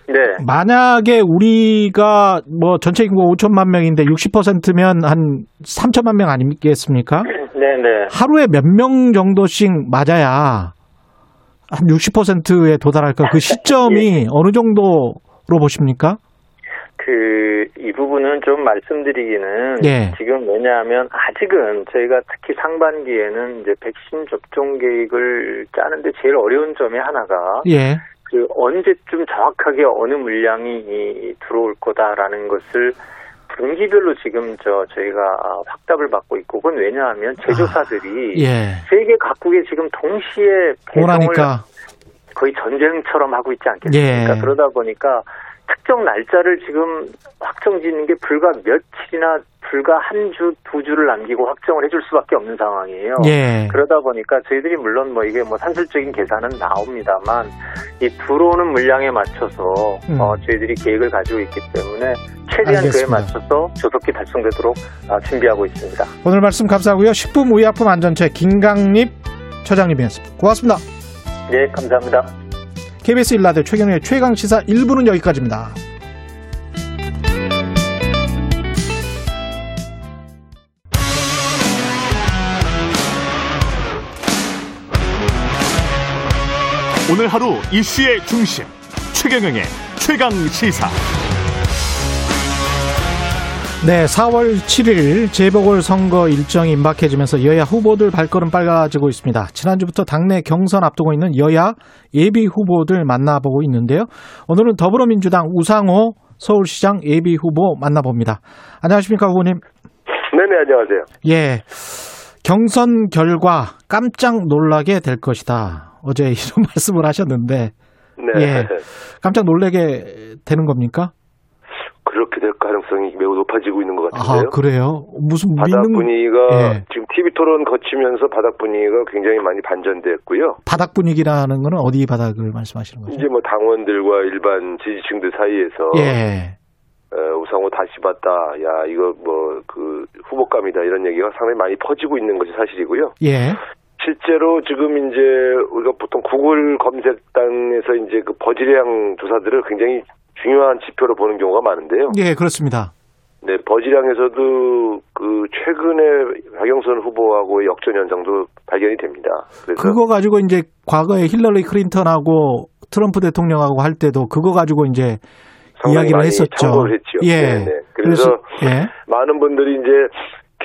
네. 만약에 우리가 뭐 전체 인구 5천만 명인데 60%면 한 3천만 명 아니겠습니까? 네, 네. 하루에 몇 명 정도씩 맞아야 한 60%에 도달할까? 그 시점이 어느 정도로 보십니까? 그, 이 부분은 좀 말씀드리기는 예. 지금 왜냐하면 아직은 저희가 특히 상반기에는 이제 백신 접종 계획을 짜는데 제일 어려운 점이 하나가 예. 그 언제쯤 정확하게 어느 물량이 이 들어올 거다라는 것을 분기별로 지금 저 저희가 확답을 받고 있고 그건 왜냐하면 제조사들이 예. 세계 각국에 지금 동시에 배송을 원하니까. 거의 전쟁처럼 하고 있지 않겠습니까? 예. 그러다 보니까 특정 날짜를 지금 확정 짓는 게 불과 며칠이나 불과 한 주, 두 주를 남기고 확정을 해줄 수밖에 없는 상황이에요. 예. 그러다 보니까 저희들이 물론 뭐 이게 뭐 산술적인 계산은 나옵니다만 이 들어오는 물량에 맞춰서 음. 어, 저희들이 계획을 가지고 있기 때문에 최대한 알겠습니다. 그에 맞춰서 조속히 달성되도록 아, 준비하고 있습니다. 오늘 말씀 감사하고요. 식품 의약품 안전처 김강립 처장님이었습니다. 고맙습니다. 네, 감사합니다. KBS 일라드 최경의 최강 시사 1부는 여기까지입니다. 오늘 하루 이슈의 중심 최경영의 최강 시사. 네, 4월 7일 재보궐선거 일정이 임박해지면서 여야 후보들 발걸음 빨라지고 있습니다. 지난주부터 당내 경선 앞두고 있는 여야 예비 후보들 만나보고 있는데요. 오늘은 더불어민주당 우상호 서울시장 예비 후보 만나봅니다. 안녕하십니까, 후보님? 네네, 안녕하세요. 예. 경선 결과 깜짝 놀라게 될 것이다. 어제 이런 말씀을 하셨는데, 네. 예. 깜짝 놀라게 되는 겁니까? 그렇게 될 가능성이 매우 높아지고 있는 것 아, 같은데요. 그래요? 무슨 바닥 믿는 분위기가 예. 지금 TV 토론 거치면서 바닥 분위기가 굉장히 많이 반전됐고요. 바닥 분위기라는 거는 어디 바닥을 말씀하시는 거죠? 이제 뭐 당원들과 일반 지지층들 사이에서 예. 어, 우상호 다시 봤다. 야 이거 뭐 그 후보감이다 이런 얘기가 상당히 많이 퍼지고 있는 것이 사실이고요. 예. 실제로 지금 이제 우리가 보통 구글 검색단에서 이제 그 버즈량 조사들을 굉장히 중요한 지표로 보는 경우가 많은데요. 예, 그렇습니다. 네, 버즈량에서도 그 최근에 박영선 후보하고의 역전 현상도 발견이 됩니다. 그래서 그거 가지고 이제 과거에 힐러리 클린턴하고 트럼프 대통령하고 할 때도 그거 가지고 이제 이야기를 했었죠. 예. 네, 네. 그래서 예. 많은 분들이 이제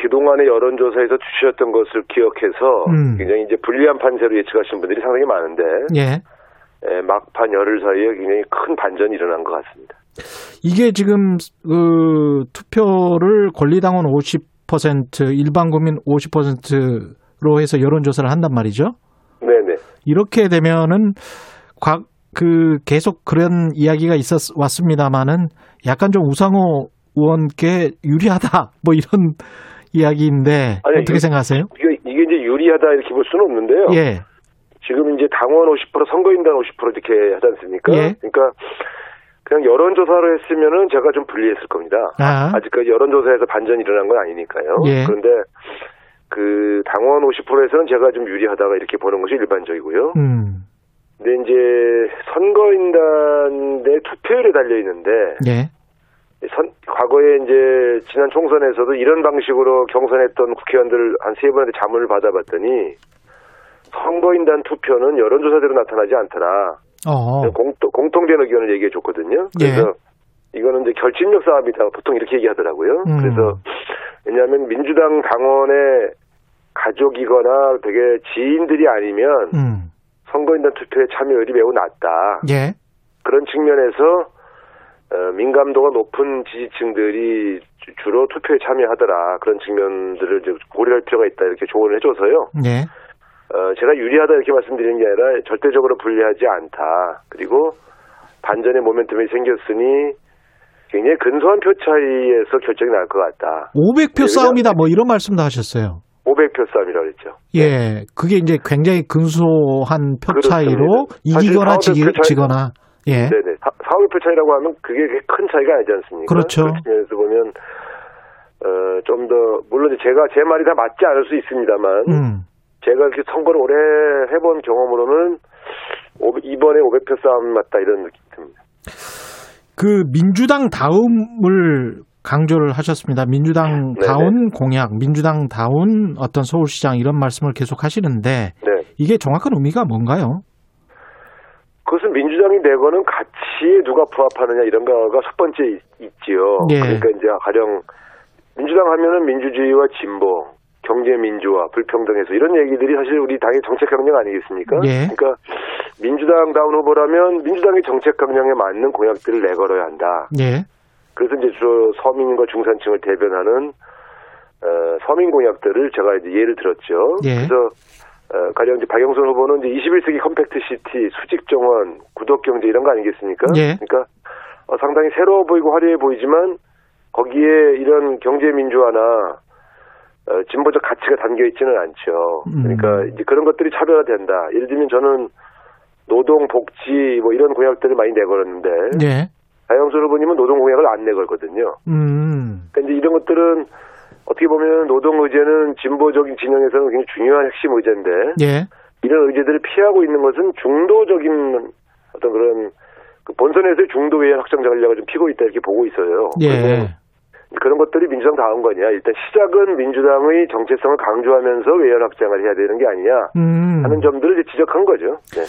그동안의 여론조사에서 주셨던 것을 기억해서 음. 굉장히 이제 불리한 판세로 예측하시는 분들이 상당히 많은데 예. 예, 막판 열흘 사이에 굉장히 큰 반전이 일어난 것 같습니다. 이게 지금 그 투표를 권리당원 50% 일반 국민 50%로 해서 여론 조사를 한단 말이죠. 네네. 이렇게 되면은 과, 그 계속 그런 이야기가 있었 왔습니다만은 약간 좀 우상호 의원께 유리하다 뭐 이런 이야기인데 아니, 어떻게 생각하세요? 이게, 이게 이제 유리하다 이렇게 볼 수는 없는데요. 예, 지금 이제 당원 50% 선거인단 50% 이렇게 하지 않습니까? 예. 그러니까 그냥 여론조사로 했으면은 제가 좀 불리했을 겁니다. 아. 아직까지 여론조사에서 반전이 일어난 건 아니니까요. 예. 그런데 그 당원 50%에서는 제가 좀 유리하다가 이렇게 보는 것이 일반적이고요. 음, 근데 이제 선거인단 내 투표율에 달려 있는데 예, 선, 과거에 이제 지난 총선에서도 이런 방식으로 경선했던 국회의원들 한 세 번한테 자문을 받아봤더니 선거인단 투표는 여론조사대로 나타나지 않더라. 어, 공통, 공통된 의견을 얘기해 줬거든요. 그래서 이거는 이제 결집력 싸움이다. 보통 이렇게 얘기하더라고요. 음. 그래서 왜냐하면 민주당 당원의 가족이거나 되게 지인들이 아니면 음, 선거인단 투표에 참여율이 매우 낮다. 예, 그런 측면에서 어, 민감도가 높은 지지층들이 주- 주로 투표에 참여하더라. 그런 측면들을 이제 고려할 필요가 있다. 이렇게 조언을 해줘서요. 예, 어, 제가 유리하다 이렇게 말씀드리는 게 아니라 절대적으로 불리하지 않다. 그리고 반전의 모멘텀이 생겼으니 굉장히 근소한 표 차이에서 결정이 날 것 같다. 500표 예, 싸움이다 뭐 이런 말씀도 하셨어요. 500표 싸움이라고 그랬죠. 예, 그게 이제 굉장히 근소한 표 그렇습니다. 차이로 이기거나 400표 지기, 지거나 예, 네네. 4, 500표 차이라고 하면 그게 큰 차이가 아니지 않습니까? 그렇죠. 그 측면에서 보면 어, 좀 더 물론 제가 제 말이 다 맞지 않을 수 있습니다만 음, 제가 이렇게 선거를 오래 해본 경험으로는 500 이번에 500표 싸움 맞다 이런 느낌이 듭니다. 그 민주당 다음을 강조를 하셨습니다. 민주당 네네. 다운 공약, 민주당 다운 어떤 서울시장 이런 말씀을 계속 하시는데 네. 이게 정확한 의미가 뭔가요? 그것은 민주당이 내거는 가치에 누가 부합하느냐 이런 거가 첫 번째 있- 있지요. 예. 그러니까 이제 가령 민주당 하면은 민주주의와 진보, 경제 민주화, 불평등해서 이런 얘기들이 사실 우리 당의 정책 강령 아니겠습니까? 예. 그러니까 민주당 다운 후보라면 민주당의 정책 강령에 맞는 공약들을 내걸어야 한다. 예, 그래서 이제 주로 서민과 중산층을 대변하는 어, 서민 공약들을 제가 이제 예를 들었죠. 예. 그래서 어, 가령 이제 박영선 후보는 이제 21세기 compact city, 수직 정원, 구독 경제 이런 거 아니겠습니까? 예. 그러니까 어, 상당히 새로워 보이고 화려해 보이지만 거기에 이런 경제 민주화나 어, 진보적 가치가 담겨 있지는 않죠. 음. 그러니까 이제 그런 것들이 차별화된다. 예를 들면 저는 노동, 복지 뭐 이런 공약들을 많이 내걸었는데 예, 박영선 후보님은 노동 공약을 안 내걸거든요. 음, 그러니까 이제 이런 것들은 어떻게 보면 노동 의제는 진보적인 진영에서는 굉장히 중요한 핵심 의제인데 예, 이런 의제들을 피하고 있는 것은 중도적인 어떤 그런 그 본선에서의 중도 외연 확장 전략을 좀 피고 있다 이렇게 보고 있어요. 예, 그런 것들이 민주당 다운 거냐? 일단 시작은 민주당의 정체성을 강조하면서 외연 확장을 해야 되는 게 아니냐 음. 하는 점들을 이제 지적한 거죠. 네.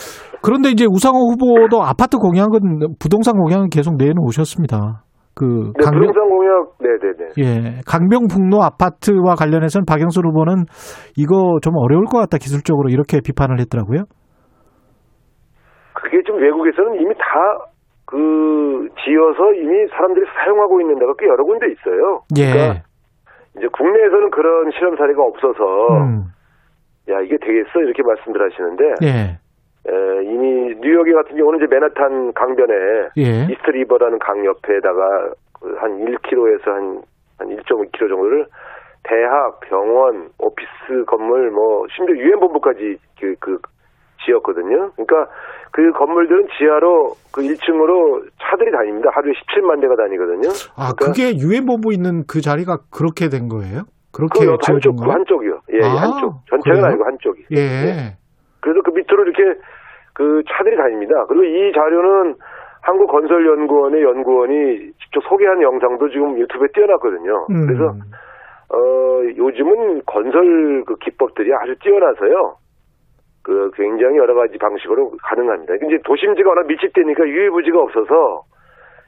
그런데 이제 우상호 후보도 아파트 공약은 부동산 공약은 계속 내놓으셨습니다. 그 네, 강병 부동산 공약, 네네네. 예 강병북로 아파트와 관련해서는 박영수 후보는 이거 좀 어려울 것 같다 기술적으로 이렇게 비판을 했더라고요. 그게 좀 외국에서는 이미 다 그 지어서 이미 사람들이 사용하고 있는 데가 꽤 여러 군데 있어요. 예. 그러니까 이제 국내에서는 그런 실험 사례가 없어서 음. 야 이게 되겠어 이렇게 말씀들 하시는데 예. 에, 이미 뉴욕에 같은 경우는 이제 맨하탄 강변에 예. 이스트 리버라는 강 옆에다가 그한 1km에서 한, 한 1.5km 정도를 대학, 병원, 오피스 건물, 뭐 심지어 유엔 본부까지 그, 그 지었거든요. 그러니까 그 건물들은 지하로 그 1층으로 차들이 다닙니다. 하루에 17만 대가 다니거든요. 아 그러니까 그게 유엔 본부 있는 그 자리가 그렇게 된 거예요? 그렇게 그 한쪽, 그? 한쪽이요. 예, 아, 한쪽. 전체는? 아니고 한쪽이. 예. 그래서 그 밑으로 이렇게 그 차들이 다닙니다. 그리고 이 자료는 한국건설연구원의 연구원이 직접 소개한 영상도 지금 유튜브에 띄워놨거든요. 음. 그래서 어 요즘은 건설 그 기법들이 아주 뛰어나서요. 그 굉장히 여러 가지 방식으로 가능합니다. 이제 도심지가 워낙 밀집되니까 유해부지가 없어서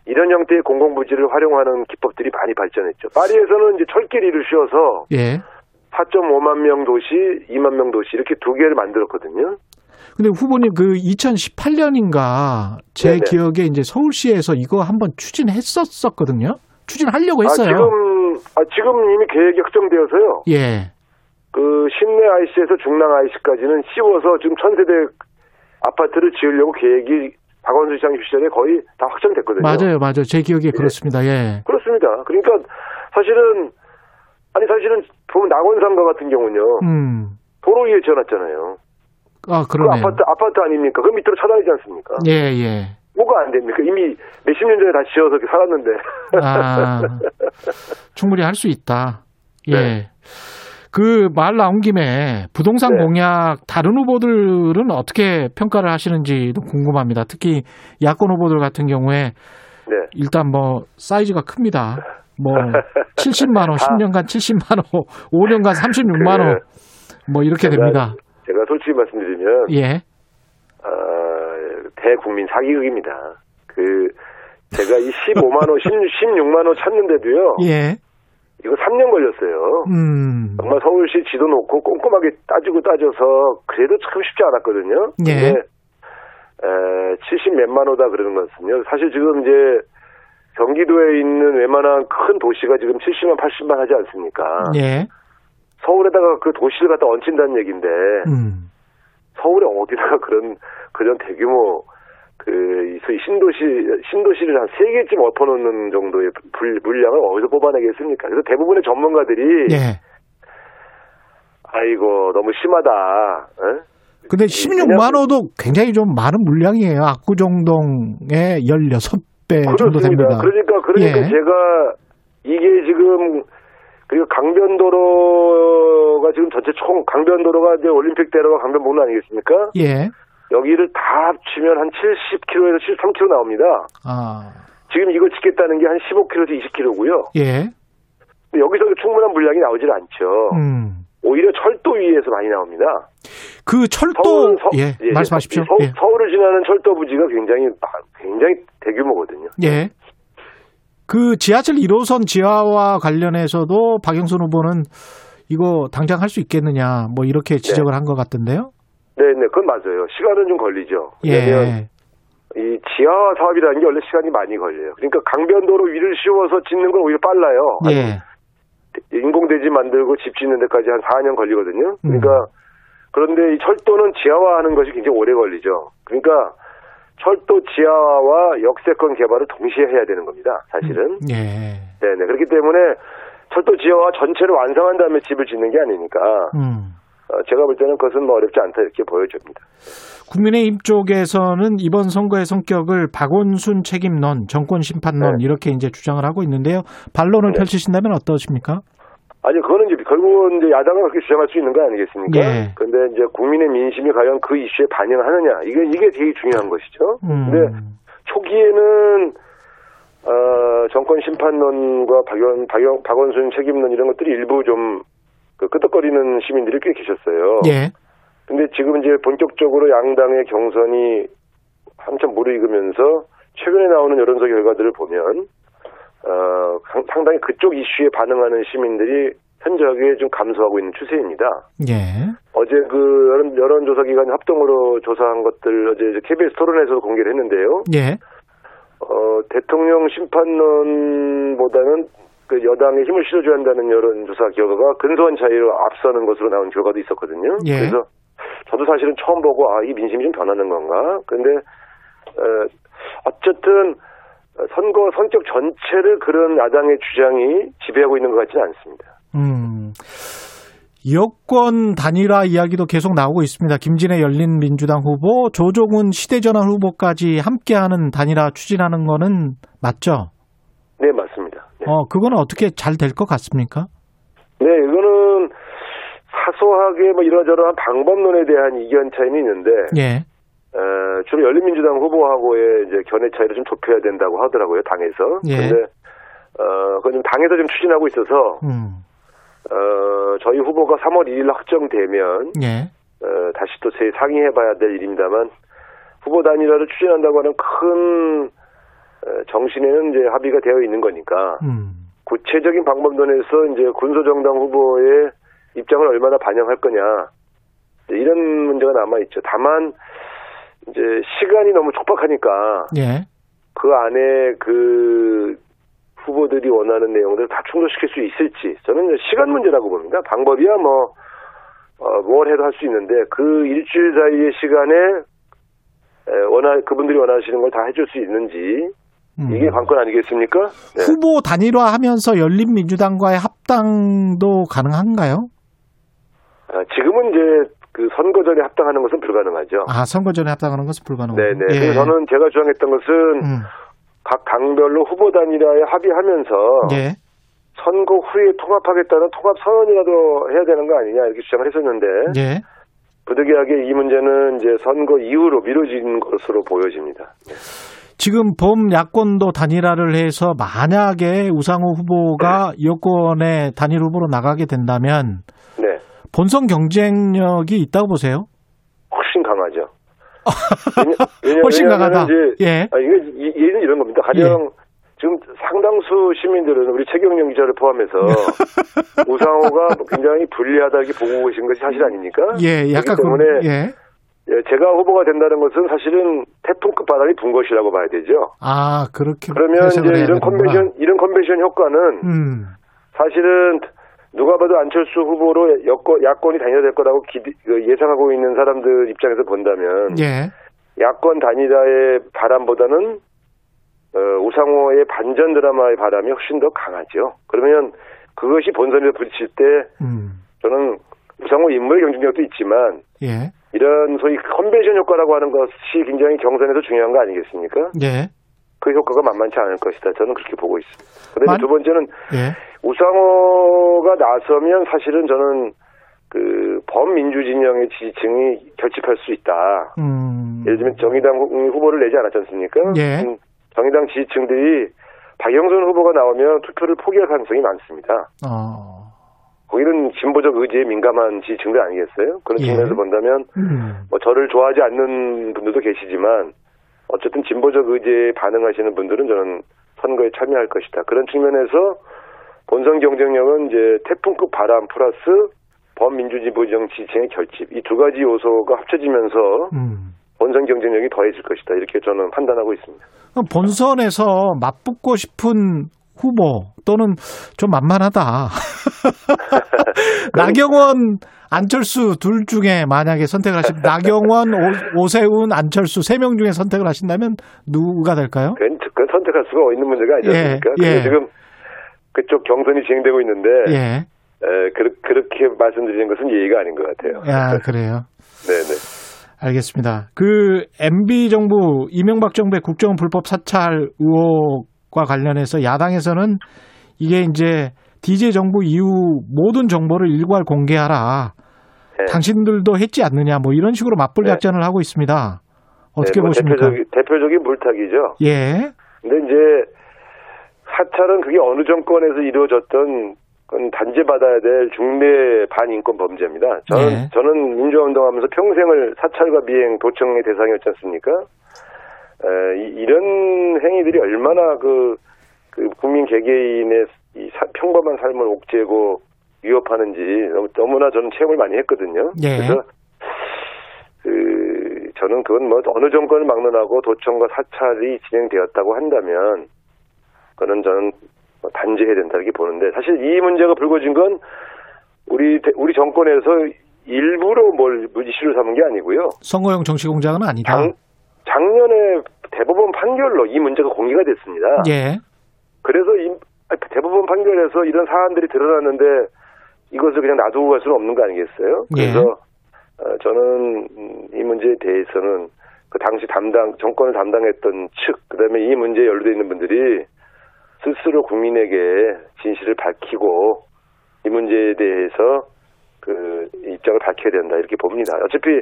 이런 형태의 공공부지를 활용하는 기법들이 많이 발전했죠. 파리에서는 이제 철길이를 씌워서 예. 4.5만 명 도시, 2만 명 도시 이렇게 두 개를 만들었거든요. 근데 후보님 그 2018년인가 제 네네. 기억에 이제 서울시에서 이거 한번 추진했었었거든요. 추진하려고 했어요. 아, 지금 아, 지금 이미 계획이 확정되어서요. 예. 그 신내 IC에서 중랑 IC까지는 씌워서 지금 천세대 아파트를 지으려고 계획이 박원순 시장 시절에 거의 다 확정됐거든요. 맞아요, 맞아요. 제 기억에 그렇습니다. 예. 그렇습니다. 그러니까 사실은 아니 사실은 보면 낙원상가 같은 경우는요. 음. 도로 위에 지어놨잖아요. 아, 그 그러네요. 아파트 아파트 아닙니까? 그 밑으로 차단이지 않습니까? 예, 예. 뭐가 안 됩니까? 이미 몇십 년 전에 다 지어서 살았는데. 아, 충분히 할 수 있다. 예. 네. 그 말 나온 김에 부동산 네. 공약 다른 후보들은 어떻게 평가를 하시는지 궁금합니다. 특히 야권 후보들 같은 경우에 네. 일단 뭐 사이즈가 큽니다. 뭐 70만 원, 10년간 70만 원, 5년간 36만 원, 뭐 이렇게 제가- 됩니다. 제가 솔직히 말씀드리면 예, 어, 대국민 사기극입니다. 그 제가 이 15만 원, 10, 16만 원 찾는데도요. 예, 이거 3년 걸렸어요. 음, 정말 서울시 지도 놓고 꼼꼼하게 따지고 따져서 그래도 참 쉽지 않았거든요. 예. 근데 에, 70 몇만 호다 그러는 것은요. 사실 지금 이제 경기도에 있는 웬만한 큰 도시가 지금 70만 80만 하지 않습니까? 예, 서울에다가 그 도시를 갖다 얹힌다는 얘기인데 음, 서울에 어디다가 그런 그런 대규모 그 소위 신도시 신도시를 한 세 개쯤 엎어놓는 정도의 불, 물량을 어디서 뽑아내겠습니까? 그래서 대부분의 전문가들이 예. 아이고 너무 심하다. 에? 근데 왜냐면- 16만 호도 굉장히 좀 많은 물량이에요. 압구정동의 16배 정도 그렇습니다. 됩니다. 그러니까 그러니까 예. 제가 이게 지금 그리고 강변도로가 지금 전체 총 강변도로가 이제 올림픽대로가 강변북로 아니겠습니까? 예. 여기를 다 합치면 한 70km에서 73km 나옵니다. 아, 지금 이거 짓겠다는 게 한 15km에서 20km고요. 예. 여기서 충분한 물량이 나오질 않죠. 음. 오히려 철도 위에서 많이 나옵니다. 그 철도 서울, 서- 예, 예, 말씀하십시오. 서, 예. 서울을 지나는 철도 부지가 굉장히 굉장히 대규모거든요. 예. 그 지하철 1호선 지하와 관련해서도 박영선 후보는 이거 당장 할 수 있겠느냐 뭐 이렇게 지적을 한것 같던데요. 네, 네, 그건 맞아요. 시간은 좀 걸리죠. 왜냐면 예. 이 지하 사업이라는 게 원래 시간이 많이 걸려요. 그러니까 강변도로 위를 씌워서 짓는 건 오히려 빨라요. 예. 인공대지 만들고 집 짓는 데까지 한 4년 걸리거든요. 음. 그러니까 그런데 이 철도는 지하화하는 것이 굉장히 오래 걸리죠. 그러니까 철도 지하화와 역세권 개발을 동시에 해야 되는 겁니다. 사실은. 예. 네네. 그렇기 때문에 철도 지하화 전체를 완성한 다음에 집을 짓는 게 아니니까 음. 어, 제가 볼 때는 그것은 뭐 어렵지 않다 이렇게 보여집니다. 국민의힘 쪽에서는 이번 선거의 성격을 박원순 책임론, 정권 심판론 네. 이렇게 이제 주장을 하고 있는데요. 반론을 네. 펼치신다면 어떠십니까? 아니 그거는 이제 결국은 이제 야당은 그렇게 주장할 수 있는 거 아니겠습니까? 예. 근데 이제 국민의 민심이 과연 그 이슈에 반영하느냐 이게 이게 되게 중요한 것이죠. 음. 근데 초기에는 어, 정권 심판론과 박원, 박원, 박원순 책임론 이런 것들이 일부 좀 그 끄덕거리는 시민들이 꽤 계셨어요. 예. 근데 지금 이제 본격적으로 양당의 경선이 한참 무르익으면서 최근에 나오는 여론조 결과들을 보면 어, 상- 상당히 그쪽 이슈에 반응하는 시민들이 현저하게 좀 감소하고 있는 추세입니다. 예. 어제 그 여론, 여론조사 기관 합동으로 조사한 것들 어제 KBS 토론에서도 공개를 했는데요. 예. 어, 대통령 심판론보다는 그 여당에 힘을 실어줘야 한다는 여론조사 결과가 근소한 차이로 앞서는 것으로 나온 결과도 있었거든요. 예. 그래서 저도 사실은 처음 보고 아, 이 민심이 좀 변하는 건가? 근데 어, 어쨌든 선거 성격 전체를 그런 야당의 주장이 지배하고 있는 것 같지는 않습니다. 음. 여권 단일화 이야기도 계속 나오고 있습니다. 김진애 열린 민주당 후보, 조종훈 시대전환 후보까지 함께하는 단일화 추진하는 거는 맞죠? 어, 그거는 어떻게 잘 될 것 같습니까? 네, 이거는 사소하게 뭐 이러저러한 방법론에 대한 이견 차이는 있는데 예. 어, 주로 열린민주당 후보하고의 이제 견해 차이를 좀 좁혀야 된다고 하더라고요 당에서. 예. 근데 어, 그건 좀 당에서 좀 추진하고 있어서 음. 어, 저희 후보가 3월 2일 확정되면 예. 어, 다시 또 제 상의해봐야 될 일입니다만 후보 단일화를 추진한다고 하는 큰 어, 정신에는 이제 합의가 되어 있는 거니까 음. 구체적인 방법론에서 이제 군소정당 후보의 입장을 얼마나 반영할 거냐 이런 문제가 남아 있죠. 다만 이제 시간이 너무 촉박하니까 예. 그 안에 그 후보들이 원하는 내용들을 다 충족시킬 수 있을지 저는 시간 문제라고 봅니다. 방법이야 뭐 어, 뭘 해도 할 수 있는데 그 일주일 사이의 시간에 에, 원하 그분들이 원하시는 걸 다 해줄 수 있는지 음. 이게 관건 아니겠습니까? 네. 후보 단일화하면서 열린민주당과의 합당도 가능한가요? 아, 지금은 이제 그 선거 전에 합당하는 것은 불가능하죠. 아 선거 전에 합당하는 것은 불가능하고. 네네. 예. 그래서 저는 제가 주장했던 것은 음. 각 당별로 후보 단일화에 합의하면서 예. 선거 후에 통합하겠다는 통합 선언이라도 해야 되는 거 아니냐 이렇게 주장을 했었는데 예. 부득이하게 이 문제는 이제 선거 이후로 미뤄진 것으로 보여집니다. 지금 범 야권도 단일화를 해서 만약에 우상호 후보가 여권의 단일 후보로 나가게 된다면 네, 본선 경쟁력이 있다고 보세요? 훨씬 강하죠. 왜냐, 왜냐- 훨씬 강하다. 이제 예. 아, 이게 이- 예는 이런 겁니다. 가령 지금 상당수 시민들은 우리 최경영 기자를 포함해서 우상호가 굉장히 불리하다 이렇게 보고 계신 것이 사실 아닙니까? 예, 약간 그렇기 때문에 그, 예. 예, 제가 후보가 된다는 것은 사실은 태풍급 바람이 분 것이라고 봐야 되죠. 아, 그렇게 그러면 이제 이런 되는구나. 컨벤션 이런 컨벤션 효과는 음. 사실은 누가 봐도 안철수 후보로 여권, 야권이 단일화될 거라고 기대- 그 예상하고 있는 사람들 입장에서 본다면 예. 야권 단일화의 바람보다는 어, 우상호의 반전 드라마의 바람이 훨씬 더 강하죠. 그러면 그것이 본선에서 부딪힐 때 음. 저는 우상호 인물 경쟁력도 있지만 예. 이런 소위 컨벤션 효과라고 하는 것이 굉장히 경선에서 중요한 거 아니겠습니까? 예. 그 효과가 만만치 않을 것이다. 저는 그렇게 보고 있습니다. 그다음에 만- 두 번째는 예. 우상호가 나서면 사실은 저는 그 범민주 진영의 지지층이 결집할 수 있다. 음. 예를 들면 정의당 후- 후보를 내지 않았지 않습니까? 예. 음, 정의당 지지층들이 박영선 후보가 나오면 투표를 포기할 가능성이 많습니다. 어. 거기는 진보적 의지에 민감한 지지층들 아니겠어요? 그런 예. 측면에서 본다면 음. 뭐 저를 좋아하지 않는 분들도 계시지만 어쨌든 진보적 의지에 반응하시는 분들은 저는 선거에 참여할 것이다. 그런 측면에서 본선 경쟁력은 이제 태풍급 바람 플러스 범민주진보정 지지층의 결집 이 두 가지 요소가 합쳐지면서 음. 본선 경쟁력이 더해질 것이다. 이렇게 저는 판단하고 있습니다. 본선에서 맞붙고 싶은 후보 또는 좀 만만하다. 나경원, 안철수 둘 중에 만약에 선택을 하시면 나경원, 오, 오세훈, 안철수 세 명 중에 선택을 하신다면 누가 될까요? 그건, 그건 선택할 수가 있는 문제가 아니지 예? 예. 지금 그쪽 경선이 진행되고 있는데 예. 에, 그, 그렇게 말씀드리는 것은 예의가 아닌 것 같아요. 야, 그래요. 네네. 알겠습니다. 그 MB 정부 이명박 정부의 국정원 불법 사찰 의혹 과 관련해서 야당에서는 이게 이제 DJ 정부 이후 모든 정보를 일괄 공개하라. 네. 당신들도 했지 않느냐 뭐 이런 식으로 맞불 네. 작전을 하고 있습니다. 어떻게 네, 뭐 보십니까? 대표적인, 대표적인 물타기죠. 예. 근데 이제 사찰은 그게 어느 정권에서 이루어졌던 그건 단죄받아야 될 중대 반인권 범죄입니다. 저는 네. 저는 민주화운동하면서 평생을 사찰과 미행 도청의 대상이었지 않습니까? 에, 이, 런 행위들이 얼마나 그, 그 국민 개개인의 이 사- 평범한 삶을 옥죄고 위협하는지 너무, 너무 나 저는 체험을 많이 했거든요. 예. 그래서 그 저는 그건 뭐 어느 정권을 막론하고 도청과 사찰이 진행되었다고 한다면 그거는 저는 뭐 단죄해야 된다 이렇게 보는데 사실 이 문제가 불거진 건 우리 대- 우리 정권에서 일부러 뭘 이슈를 삼은 게 아니고요. 선거용 정치 공작은 아니다. 작, 작년에 대법원 판결로 이 문제가 공개가 됐습니다. 예. 그래서 이 대법원 판결에서 이런 사안들이 드러났는데 이것을 그냥 놔두고 갈 수는 없는 거 아니겠어요? 예. 그래서 어, 저는 음, 이 문제에 대해서는 그 당시 담당 정권을 담당했던 측 그다음에 이 문제에 연루돼 있는 분들이 스스로 국민에게 진실을 밝히고 이 문제에 대해서 그 입장을 밝혀야 된다 이렇게 봅니다. 어차피 이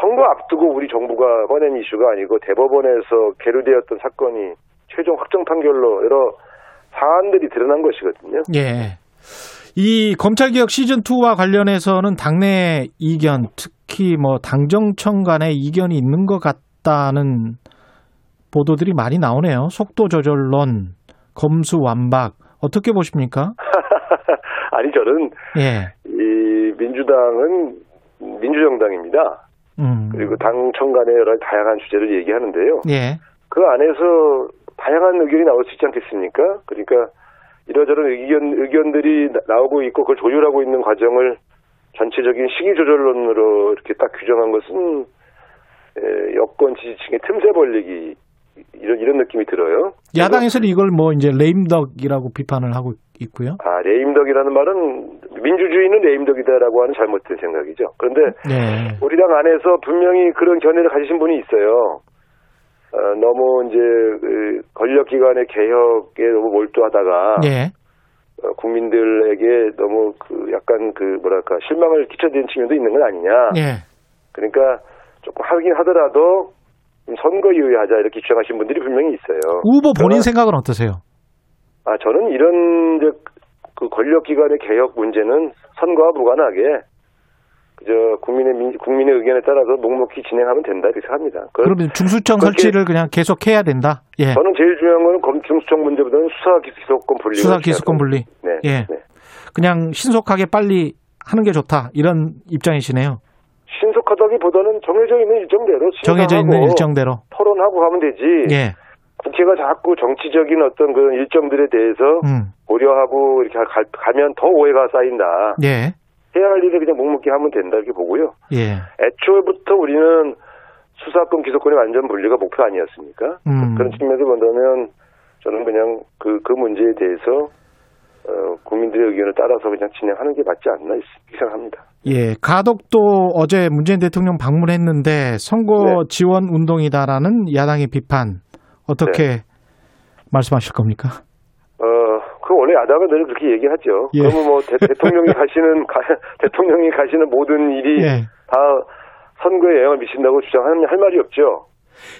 선거 앞두고 우리 정부가 꺼낸 이슈가 아니고 대법원에서 계류되었던 사건이 최종 확정 판결로 여러 사안들이 드러난 것이거든요. 예. 이 검찰개혁 시즌2와 관련해서는 당내 이견, 특히 뭐 당정청 간의 이견이 있는 것 같다는 보도들이 많이 나오네요. 속도 조절론, 검수 완박 어떻게 보십니까? 아니 저는 예. 이 민주당은 민주정당입니다. 음. 그리고 당청 간의 여러 다양한 주제를 얘기하는데요. 예. 그 안에서 다양한 의견이 나올 수 있지 않겠습니까? 그러니까 이러저런 의견 의견들이 나- 나오고 있고 그걸 조율하고 있는 과정을 전체적인 시기 조절론으로 이렇게 딱 규정한 것은 에, 여권 지지층의 틈새 벌리기 이런 이런 느낌이 들어요. 야당에서는 이걸 뭐 이제 레임덕이라고 비판을 하고 있고요. 아 레임덕이라는 말은 민주주의는 레임덕이다라고 하는 잘못된 생각이죠. 그런데 네. 우리 당 안에서 분명히 그런 견해를 가지신 분이 있어요. 어, 너무 이제 그 권력기관의 개혁에 너무 몰두하다가 예. 어, 국민들에게 너무 그 약간 그 뭐랄까 실망을 끼쳐드린 측면도 있는 건 아니냐. 예. 그러니까 조금 하긴 하더라도 좀 선거 이후에 하자 이렇게 주장하신 분들이 분명히 있어요. 후보 본인 그러나- 생각은 어떠세요? 아 저는 이런 그 권력기관의 개혁 문제는 선거와 무관하게 그저 국민의 민, 국민의 의견에 따라서 묵묵히 진행하면 된다 이렇게 생각합니다. 그- 그러면 중수청 설치를 그냥 계속 해야 된다. 예. 저는 제일 중요한 거는 검 중수청 문제보다는 수사 기소권 분리. 수사 기소권 분리. 네. 예. 네. 그냥 신속하게 빨리 하는 게 좋다. 이런 입장이시네요. 신속하다기보다는 정해져 있는 일정대로 정해져 있는 일정대로. 토론하고 가면 되지. 예. 국회가 자꾸 정치적인 어떤 그런 일정들에 대해서 음. 고려하고 이렇게 가, 가면 더 오해가 쌓인다. 예. 해야 할 일을 그냥 묵묵히 하면 된다 이렇게 보고요. 예. 애초부터 우리는 수사권 기소권의 완전 분리가 목표 아니었습니까? 음. 그런 측면에서 본다면 저는 그냥 그, 그 문제에 대해서 어, 국민들의 의견을 따라서 그냥 진행하는 게 맞지 않나 생각합니다. 예. 가덕도 어제 문재인 대통령 방문했는데 선거 네. 지원 운동이다라는 야당의 비판 어떻게 네. 말씀하실 겁니까? 어, 그 원래 야당은 늘 그렇게 얘기하죠. 예. 그러면 뭐 대, 통령이 가시는 가, 대통령이 가시는 모든 일이 예. 다 선거에 영향을 미친다고 주장하는 할 말이 없죠.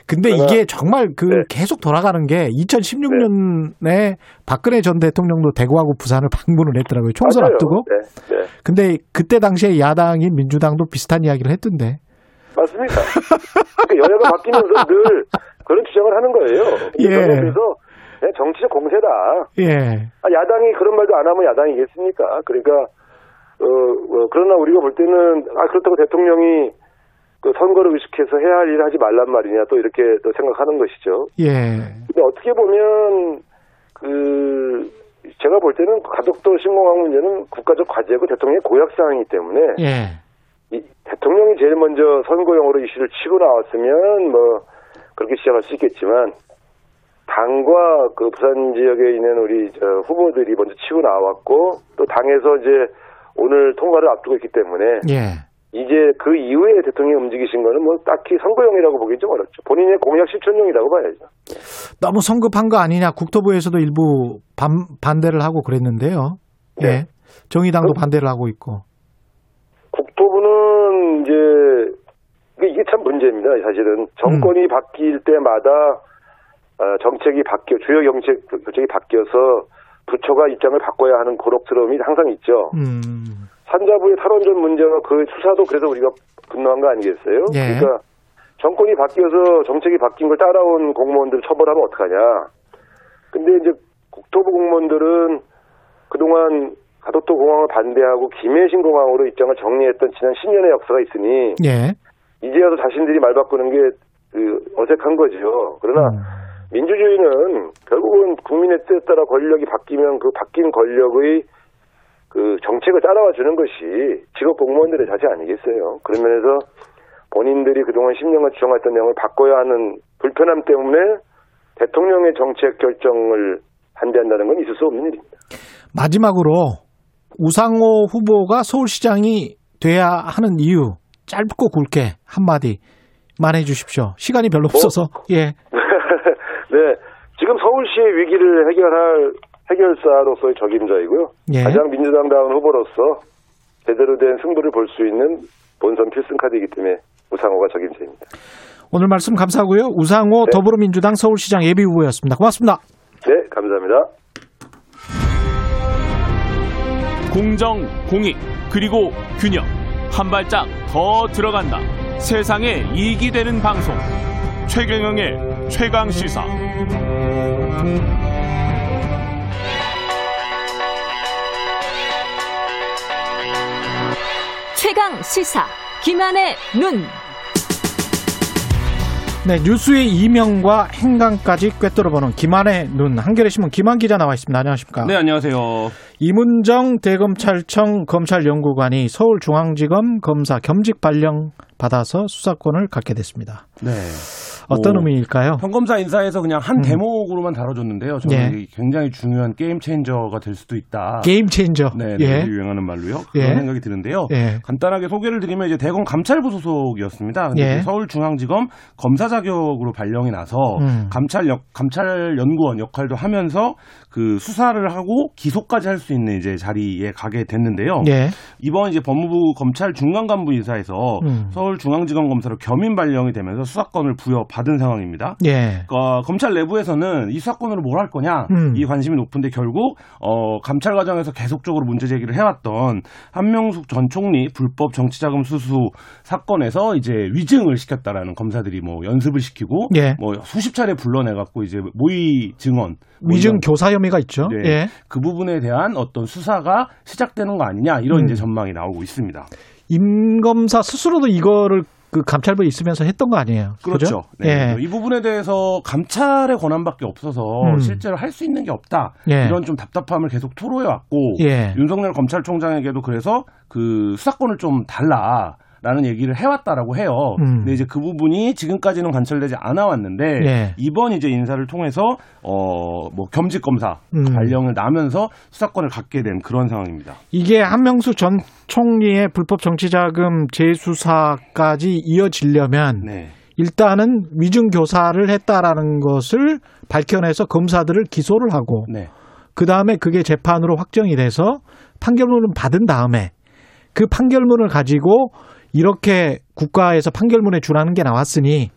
근데 이게 정말 그 네. 계속 돌아가는 게 2016년에 박근혜 전 대통령도 대구하고 부산을 방문을 했더라고요. 총선 맞아요. 앞두고. 네, 네. 근데 그때 당시에 야당인 민주당도 비슷한 이야기를 했던데. 맞습니다. 그러니까 여야가 바뀌면서 늘 그런 주장을 하는 거예요. 예. 그래서 그냥 정치적 공세다. 예. 아, 야당이 그런 말도 안 하면 야당이겠습니까? 그러니까 어, 어, 그러나 우리가 볼 때는 아 그렇다고 대통령이 그 선거를 의식해서 해야 할 일을 하지 말란 말이냐 또 이렇게 또 생각하는 것이죠. 예. 근데 어떻게 보면 그 제가 볼 때는 가덕도 신공항 문제는 국가적 과제고 대통령의 고약 사항이기 때문에 예. 이 대통령이 제일 먼저 선거용으로 이슈를 치고 나왔으면 뭐 그렇게 시작할 수 있겠지만 당과 그 부산 지역에 있는 우리 저 후보들이 먼저 치고 나왔고 또 당에서 이제 오늘 통과를 앞두고 있기 때문에 예. 이제 그 이후에 대통령이 움직이신 거는 뭐 딱히 선거용이라고 보기 좀 어렵죠. 본인의 공약 실천용이라고 봐야죠. 너무 성급한 거 아니냐. 국토부에서도 일부 반, 반대를 하고 그랬는데요. 예. 네. 정의당도 그- 반대를 하고 있고. 국토부는 이제 이게 참 문제입니다. 사실은 정권이 바뀔 때마다 어, 정책이 바뀌어 주요 정책 정책이 바뀌어서 부처가 입장을 바꿔야 하는 고록스러움이 항상 있죠. 음. 산자부의 탈원전 문제와 그 수사도 그래서 우리가 분노한 거 아니겠어요? 예. 그러니까 정권이 바뀌어서 정책이 바뀐 걸 따라온 공무원들 처벌하면 어떡하냐. 근데 이제 국토부 공무원들은 그동안 가덕도 공항을 반대하고 김해신 공항으로 입장을 정리했던 지난 10년의 역사가 있으니 예. 이제야도 자신들이 말 바꾸는 게 그 어색한 거죠. 그러나 음. 민주주의는 결국은 국민의 뜻에 따라 권력이 바뀌면 그 바뀐 권력의 그 정책을 따라와 주는 것이 직업 공무원들의 자세 아니겠어요. 그런 면에서 본인들이 그동안 10년간 주장했던 내용을 바꿔야 하는 불편함 때문에 대통령의 정책 결정을 반대한다는 건 있을 수 없는 일입니다. 마지막으로 우상호 후보가 서울시장이 돼야 하는 이유 짧고 굵게 한마디 말해 주십시오. 시간이 별로 없어서. 예. 네, 지금 서울시의 위기를 해결할 해결사로서의 적임자이고요. 예. 가장 민주당다운 후보로서 제대로 된 승부를 볼 수 있는 본선 필승 카드이기 때문에 우상호가 적임자입니다. 오늘 말씀 감사하고요. 우상호 네. 더불어민주당 서울시장 예비 후보였습니다. 고맙습니다. 네, 감사합니다. 공정, 공익, 그리고 균형. 한 발짝 더 들어간다. 세상에 이익이 되는 방송. 최경영의 최강 시사. 최강 시사 김한의 눈. 네, 뉴스의 이명과 행간까지 꿰뚫어보는 김한의 눈. 한겨레 신문 김한 기자 나와 있습니다. 안녕하십니까? 네, 안녕하세요. 이문정 대검찰청 검찰연구관이 서울중앙지검 검사 겸직 발령 받아서 수사권을 갖게 됐습니다. 네. 어떤 뭐, 의미일까요? 평검사 인사에서 그냥 한 음. 대목으로만 다뤄줬는데요. 저는 예. 굉장히 중요한 게임 체인저가 될 수도 있다. 게임 체인저. 네, 예. 네, 유행하는 말로요. 그런 예. 생각이 드는데요. 예. 간단하게 소개를 드리면 이제 대검 감찰부 소속이었습니다. 근데 예. 서울중앙지검 검사 자격으로 발령이 나서 음. 감찰 역 감찰 연구원 역할도 하면서 그 수사를 하고 기소까지 할 수 있는 이제 자리에 가게 됐는데요. 예. 이번 이제 법무부 검찰 중간 간부 인사에서 음. 서울중앙지검 검사로 겸임 발령이 되면서 수사권을 부여받은 상황입니다. 예. 어, 검찰 내부에서는 이 수사권으로 뭘 할 거냐 음. 이 관심이 높은데 결국 어, 감찰 과정에서 계속적으로 문제 제기를 해왔던 한명숙 전 총리 불법 정치자금 수수 사건에서 이제 위증을 시켰다라는 검사들이 뭐 연습을 시키고 예. 뭐 수십 차례 불러내 갖고 이제 모의 증언 뭐 위증 교사 혐의가 있죠. 네. 예. 그 부분에 대한 어떤 수사가 시작되는 거 아니냐 이런 음. 이제 전망이 나오고 있습니다. 임 검사 스스로도 이거를 그 감찰부에 있으면서 했던 거 아니에요? 그렇죠. 그죠? 네. 예. 이 부분에 대해서 감찰의 권한밖에 없어서 음. 실제로 할 수 있는 게 없다. 예. 이런 좀 답답함을 계속 토로해 왔고 예. 윤석열 검찰총장에게도 그래서 그 수사권을 좀 달라. 라는 얘기를 해왔다라고 해요. 음. 근데 이제 그 부분이 지금까지는 관철되지 않아 왔는데 예. 이번 이제 인사를 통해서 어 뭐 겸직 검사 음. 발령을 나면서 수사권을 갖게 된 그런 상황입니다. 이게 한명수 전 총리의 불법 정치자금 재수사까지 이어지려면 네. 일단은 위증 교사를 했다라는 것을 밝혀내서 검사들을 기소를 하고 네. 그 다음에 그게 재판으로 확정이 돼서 판결문을 받은 다음에 그 판결문을 가지고 이렇게 국가에서 판결문에 준하는 게 나왔으니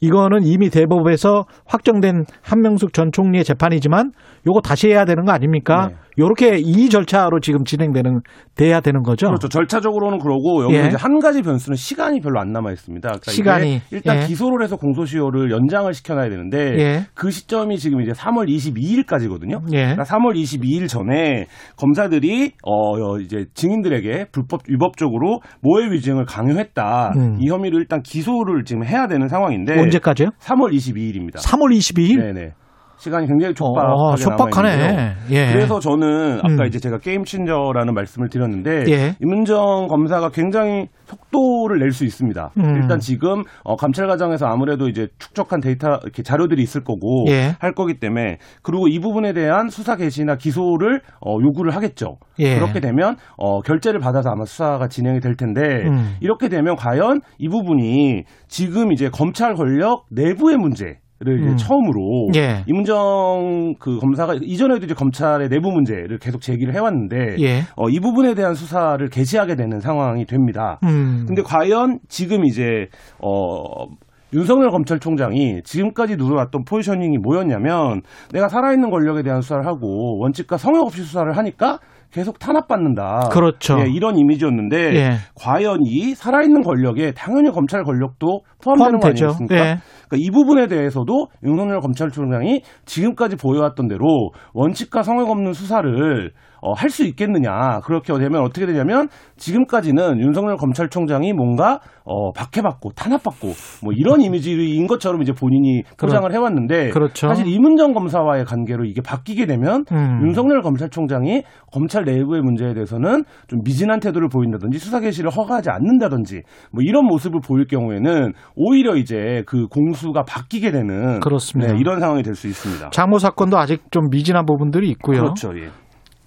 이거는 이미 대법에서 확정된 한명숙 전 총리의 재판이지만 요거 다시 해야 되는 거 아닙니까? 네. 요렇게 이 절차로 지금 진행되는 돼야 되는 거죠. 그렇죠. 절차적으로는 그러고 여기 예. 이제 한 가지 변수는 시간이 별로 안 남아 있습니다. 그러니까 시간이. 일단 예. 기소를 해서 공소시효를 연장을 시켜놔야 되는데 예. 그 시점이 지금 이제 3월 22일까지거든요. 예. 그러니까 3월 22일 전에 검사들이 어 이제 증인들에게 불법 위법적으로 모해 위증을 강요했다 음. 이 혐의로 일단 기소를 지금 해야 되는 상황인데 언제까지요? 3월 22일입니다. 3월 22일? 네네. 시간이 굉장히 촉박하게 어, 촉박하네. 예. 그래서 저는 아까 음. 이제 제가 게임 친저라는 말씀을 드렸는데 예. 임은정 검사가 굉장히 속도를 낼 수 있습니다. 음. 일단 지금 어, 감찰 과정에서 아무래도 이제 축적한 데이터 이렇게 자료들이 있을 거고 예. 할 거기 때문에 그리고 이 부분에 대한 수사 개시나 기소를 어, 요구를 하겠죠. 예. 그렇게 되면 어, 결재를 받아서 아마 수사가 진행이 될 텐데 음. 이렇게 되면 과연 이 부분이 지금 이제 검찰 권력 내부의 문제 를 음. 처음으로 예. 임은정 그 검사가 이전에도 이제 검찰의 내부 문제를 계속 제기를 해왔는데 예. 어, 이 부분에 대한 수사를 개시하게 되는 상황이 됩니다. 음. 근데 과연 지금 이제 어 윤석열 검찰총장이 지금까지 누려왔던 포지셔닝이 뭐였냐면 내가 살아있는 권력에 대한 수사를 하고 원칙과 성역 없이 수사를 하니까 계속 탄압받는다. 그렇죠. 예, 이런 이미지였는데 예. 과연 이 살아있는 권력에 당연히 검찰 권력도 포함되는 거 포함되죠. 아니겠습니까? 예. 그러니까 이 부분에 대해서도 윤석열 검찰총장이 지금까지 보여왔던 대로 원칙과 성역 없는 수사를 어, 할 수 있겠느냐. 그렇게 되면 어떻게 되냐면 지금까지는 윤석열 검찰총장이 뭔가 어, 박해받고 탄압받고 뭐 이런 이미지인 것처럼 이제 본인이 포장을 해왔는데 그렇죠. 사실 이문정 검사와의 관계로 이게 바뀌게 되면 음. 윤석열 검찰총장이 검찰 내부의 문제에 대해서는 좀 미진한 태도를 보인다든지 수사 개시를 허가하지 않는다든지 뭐 이런 모습을 보일 경우에는 오히려 이제 그 공 수가 바뀌게 되는 그렇습니다. 네, 이런 상황이 될 수 있습니다. 장모 사건도 아직 좀 미진한 부분들이 있고요. 그렇죠. 예.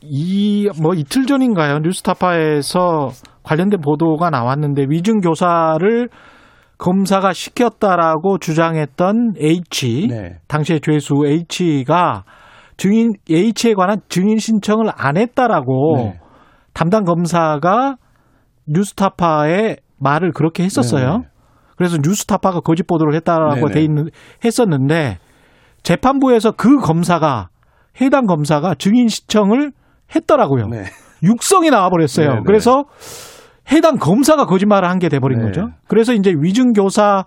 이뭐 이틀 전인가요? 뉴스타파에서 관련된 보도가 나왔는데 위증 교사를 검사가 시켰다라고 주장했던 H 네. 당시의 죄수 H가 증인 H에 관한 증인 신청을 안 했다라고 네. 담당 검사가 뉴스타파에 말을 그렇게 했었어요. 네네. 그래서 뉴스타파가 거짓 보도를 했다라고. 돼 있는 했었는데 재판부에서 그 검사가 해당 검사가 증인 신청을 했더라고요. 네. 육성이 나와버렸어요. 네네. 그래서 해당 검사가 거짓말을 한 게 돼버린 네. 거죠. 그래서 이제 위증 교사를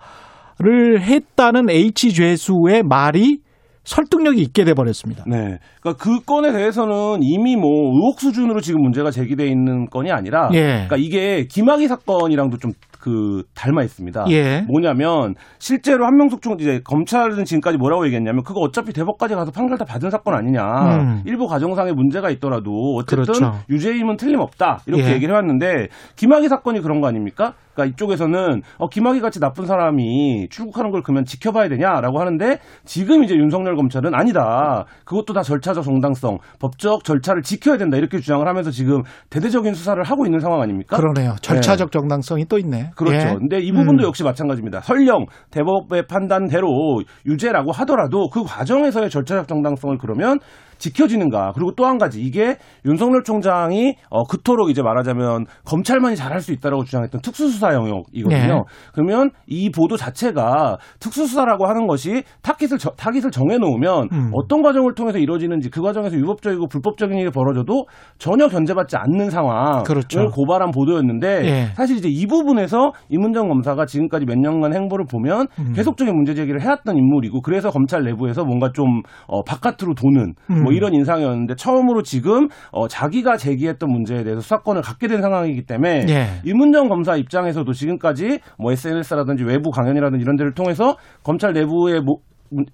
했다는 H 죄수의 말이 설득력이 있게 돼 버렸습니다. 네. 그러니까 그 건에 대해서는 이미 뭐 의혹 수준으로 지금 문제가 제기돼 있는 건이 아니라 예. 그러니까 이게 김학의 사건이랑도 좀 그 닮아 있습니다. 예. 뭐냐면 실제로 한명숙 총 이제 검찰은 지금까지 뭐라고 얘기했냐면 그거 어차피 대법까지 가서 판결 다 받은 사건 아니냐. 음. 일부 과정상의 문제가 있더라도 어쨌든 그렇죠. 유죄임은 틀림없다. 이렇게 예. 얘기를 해왔는데 김학의 사건이 그런 거 아닙니까? 그러니까 이쪽에서는 어, 김학의 같이 나쁜 사람이 출국하는 걸 그러면 지켜봐야 되냐라고 하는데 지금 이제 윤석열 검찰은 아니다. 그것도 다 절차적 정당성, 법적 절차를 지켜야 된다 이렇게 주장을 하면서 지금 대대적인 수사를 하고 있는 상황 아닙니까? 그러네요. 절차적 정당성이 또 있네. 그렇죠. 예. 근데 이 부분도 음. 역시 마찬가지입니다. 설령 대법의 판단대로 유죄라고 하더라도 그 과정에서의 절차적 정당성을 그러면 지켜지는가. 그리고 또 한 가지 이게 윤석열 총장이 어, 그토록 이제 말하자면 검찰만이 잘할 수 있다라고 주장했던 특수수사 영역이거든요. 네. 그러면 이 보도 자체가 특수수사라고 하는 것을 타깃을 저- 타깃을 정해 놓으면 음. 어떤 과정을 통해서 이루어지는지 그 과정에서 유법적이고 불법적인 일이 벌어져도 전혀 견제받지 않는 상황을 그렇죠. 고발한 보도였는데 예. 사실 이제 이 부분에서 이문정 검사가 지금까지 몇 년간 행보를 보면 음. 계속적인 문제 제기를 해왔던 인물이고 그래서 검찰 내부에서 뭔가 좀 어, 바깥으로 도는 음. 뭐 이런 인상이었는데 처음으로 지금 어, 자기가 제기했던 문제에 대해서 수사권을 갖게 된 상황이기 때문에 예. 이문정 검사 입장에서도 지금까지 뭐 SNS라든지 외부 강연이라든지 이런 데를 통해서 검찰 내부의 뭐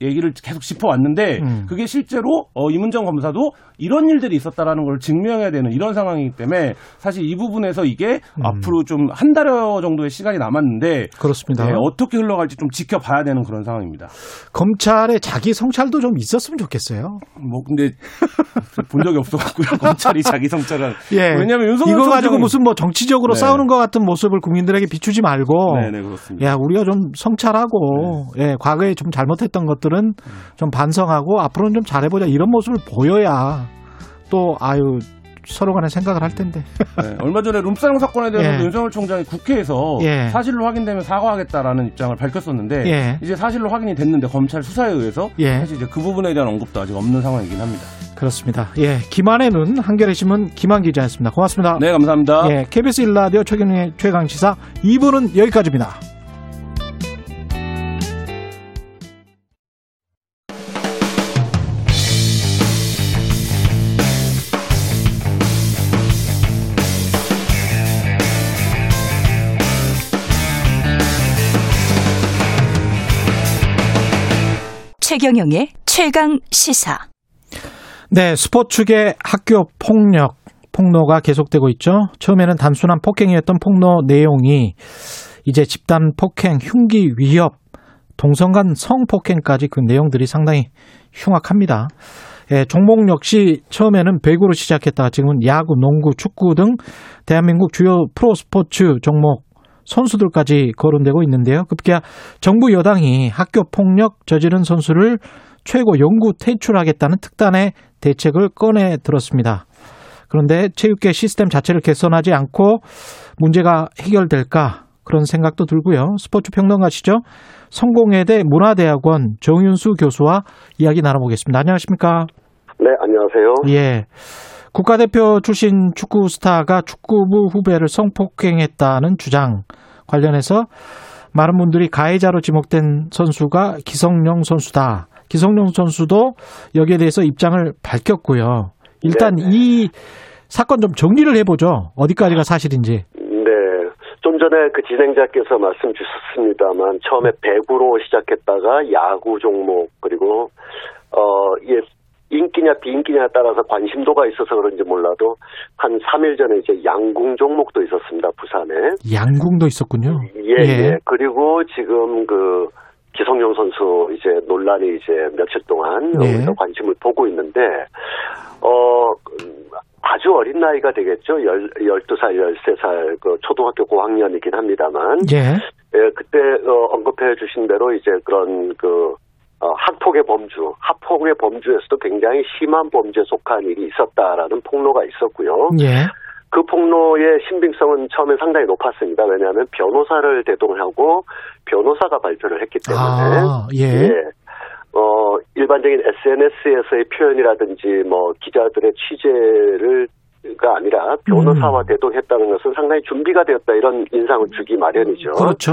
얘기를 계속 짚어왔는데 음. 그게 실제로 어, 이문정 검사도 이런 일들이 있었다라는 걸 증명해야 되는 이런 상황이기 때문에 사실 이 부분에서 이게 음. 앞으로 좀 한 달여 정도의 시간이 남았는데 그렇습니다. 네, 어떻게 흘러갈지 좀 지켜봐야 되는 그런 상황입니다. 검찰의 자기 성찰도 좀 있었으면 좋겠어요. 뭐 근데 본 적이 없었고요. 검찰이 자기 성찰을 예. 왜냐하면 윤석열 이거 가지고 무슨 뭐 정치적으로 네. 싸우는 것 같은 모습을 국민들에게 비추지 말고 네네 그렇습니다. 야 우리가 좀 성찰하고 예 과거에 좀 잘못했던 것들은 좀 반성하고 앞으로는 좀 잘해보자 이런 모습을 보여야 또 아유 서로 간에 생각을 할 텐데 네, 얼마 전에 룸사롱 사건에 대해서 예. 윤석열 총장이 국회에서 예. 사실로 확인되면 사과하겠다라는 입장을 밝혔었는데 예. 이제 사실로 확인이 됐는데 검찰 수사에 의해서 예. 사실 이제 그 부분에 대한 언급도 아직 없는 상황이긴 합니다. 그렇습니다. 예 김한의 눈 한겨레 신문 김한 기자였습니다. 고맙습니다. 네 감사합니다. 예 KBS 일라디오 최경의 최강 시사 2부는 여기까지입니다. 최경영의 최강 시사. 네, 스포츠계 학교 폭력, 폭로가 계속되고 있죠. 처음에는 단순한 폭행이었던 폭로 내용이 이제 집단 폭행, 흉기 위협, 동성 간 성폭행까지 그 내용들이 상당히 흉악합니다. 예, 종목 역시 처음에는 배구로 시작했다가 지금은 야구, 농구, 축구 등 대한민국 주요 프로 스포츠 종목 선수들까지 거론되고 있는데요. 급기야 정부 여당이 학교 폭력 저지른 선수를 최고 연구 퇴출하겠다는 특단의 대책을 꺼내 들었습니다. 그런데 체육계 시스템 자체를 개선하지 않고 문제가 해결될까 그런 생각도 들고요. 스포츠 평론가시죠. 성공회대 문화대학원 정윤수 교수와 이야기 나눠보겠습니다. 안녕하십니까? 네, 안녕하세요. 예. 국가대표 출신 축구 스타가 축구부 후배를 성폭행했다는 주장 관련해서 많은 분들이 가해자로 지목된 선수가 기성용 선수다. 기성용 선수도 여기에 대해서 입장을 밝혔고요. 일단 네. 이 사건 좀 정리를 해보죠. 어디까지가 사실인지. 네. 좀 전에 그 진행자께서 말씀 주셨습니다만 처음에 배구로 시작했다가 야구 종목 그리고 어 이게 인기냐 비인기냐에 따라서 관심도가 있어서 그런지 몰라도 한 3일 전에 이제 양궁 종목도 있었습니다. 부산에. 양궁도 있었군요. 예, 예. 그리고 지금 그 기성용 선수 이제 논란이 이제 며칠 동안 네. 관심을 보고 있는데 어 음, 아주 어린 나이가 되겠죠. 열, 12살, 13살 그 초등학교 고학년이긴 합니다만 예. 예, 그때 어, 언급해 주신 대로 이제 그런 그 어, 학폭의 범주, 학폭의 범주에서도 굉장히 심한 범죄에 속한 일이 있었다라는 폭로가 있었고요. 예. 그 폭로의 신빙성은 처음에 상당히 높았습니다. 왜냐하면 변호사를 대동하고 변호사가 발표를 했기 때문에 아, 예. 어, 일반적인 SNS에서의 표현이라든지 뭐 기자들의 취재를 가 아니라 변호사와 음. 대동했다는 것은 상당히 준비가 되었다 이런 인상을 주기 마련이죠. 그렇죠.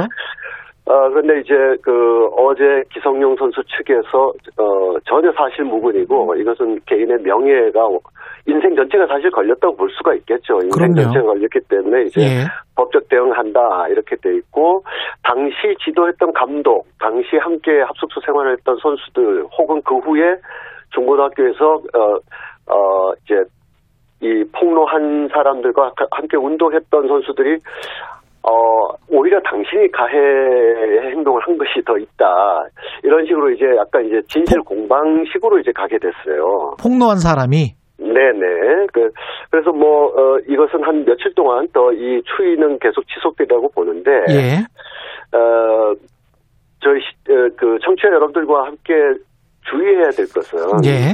어, 그런데 이제 그 어제 기성용 선수 측에서 어, 전혀 사실 무근이고 이것은 개인의 명예가 인생 전체가 사실 걸렸다고 볼 수가 있겠죠. 인생 그럼요. 전체가 걸렸기 때문에 이제 예. 법적 대응한다 이렇게 돼 있고 당시 지도했던 감독, 당시 함께 합숙소 생활했던 선수들 혹은 그 후에 중고등학교에서 어, 어 이제 이 폭로한 사람들과 가- 함께 운동했던 선수들이 어 오히려 당신이 가해 행동을 한 것이 더 있다 이런 식으로 이제 약간 이제 진실 공방식으로 이제 가게 됐어요. 폭로한 사람이 네네. 그, 그래서 뭐, 어, 이것은 한 며칠 동안 더 이 추이는 계속 지속되다고 보는데, 예. 어, 저희, 시- 어, 그, 청취자 여러분들과 함께 주의해야 될 것은, 예.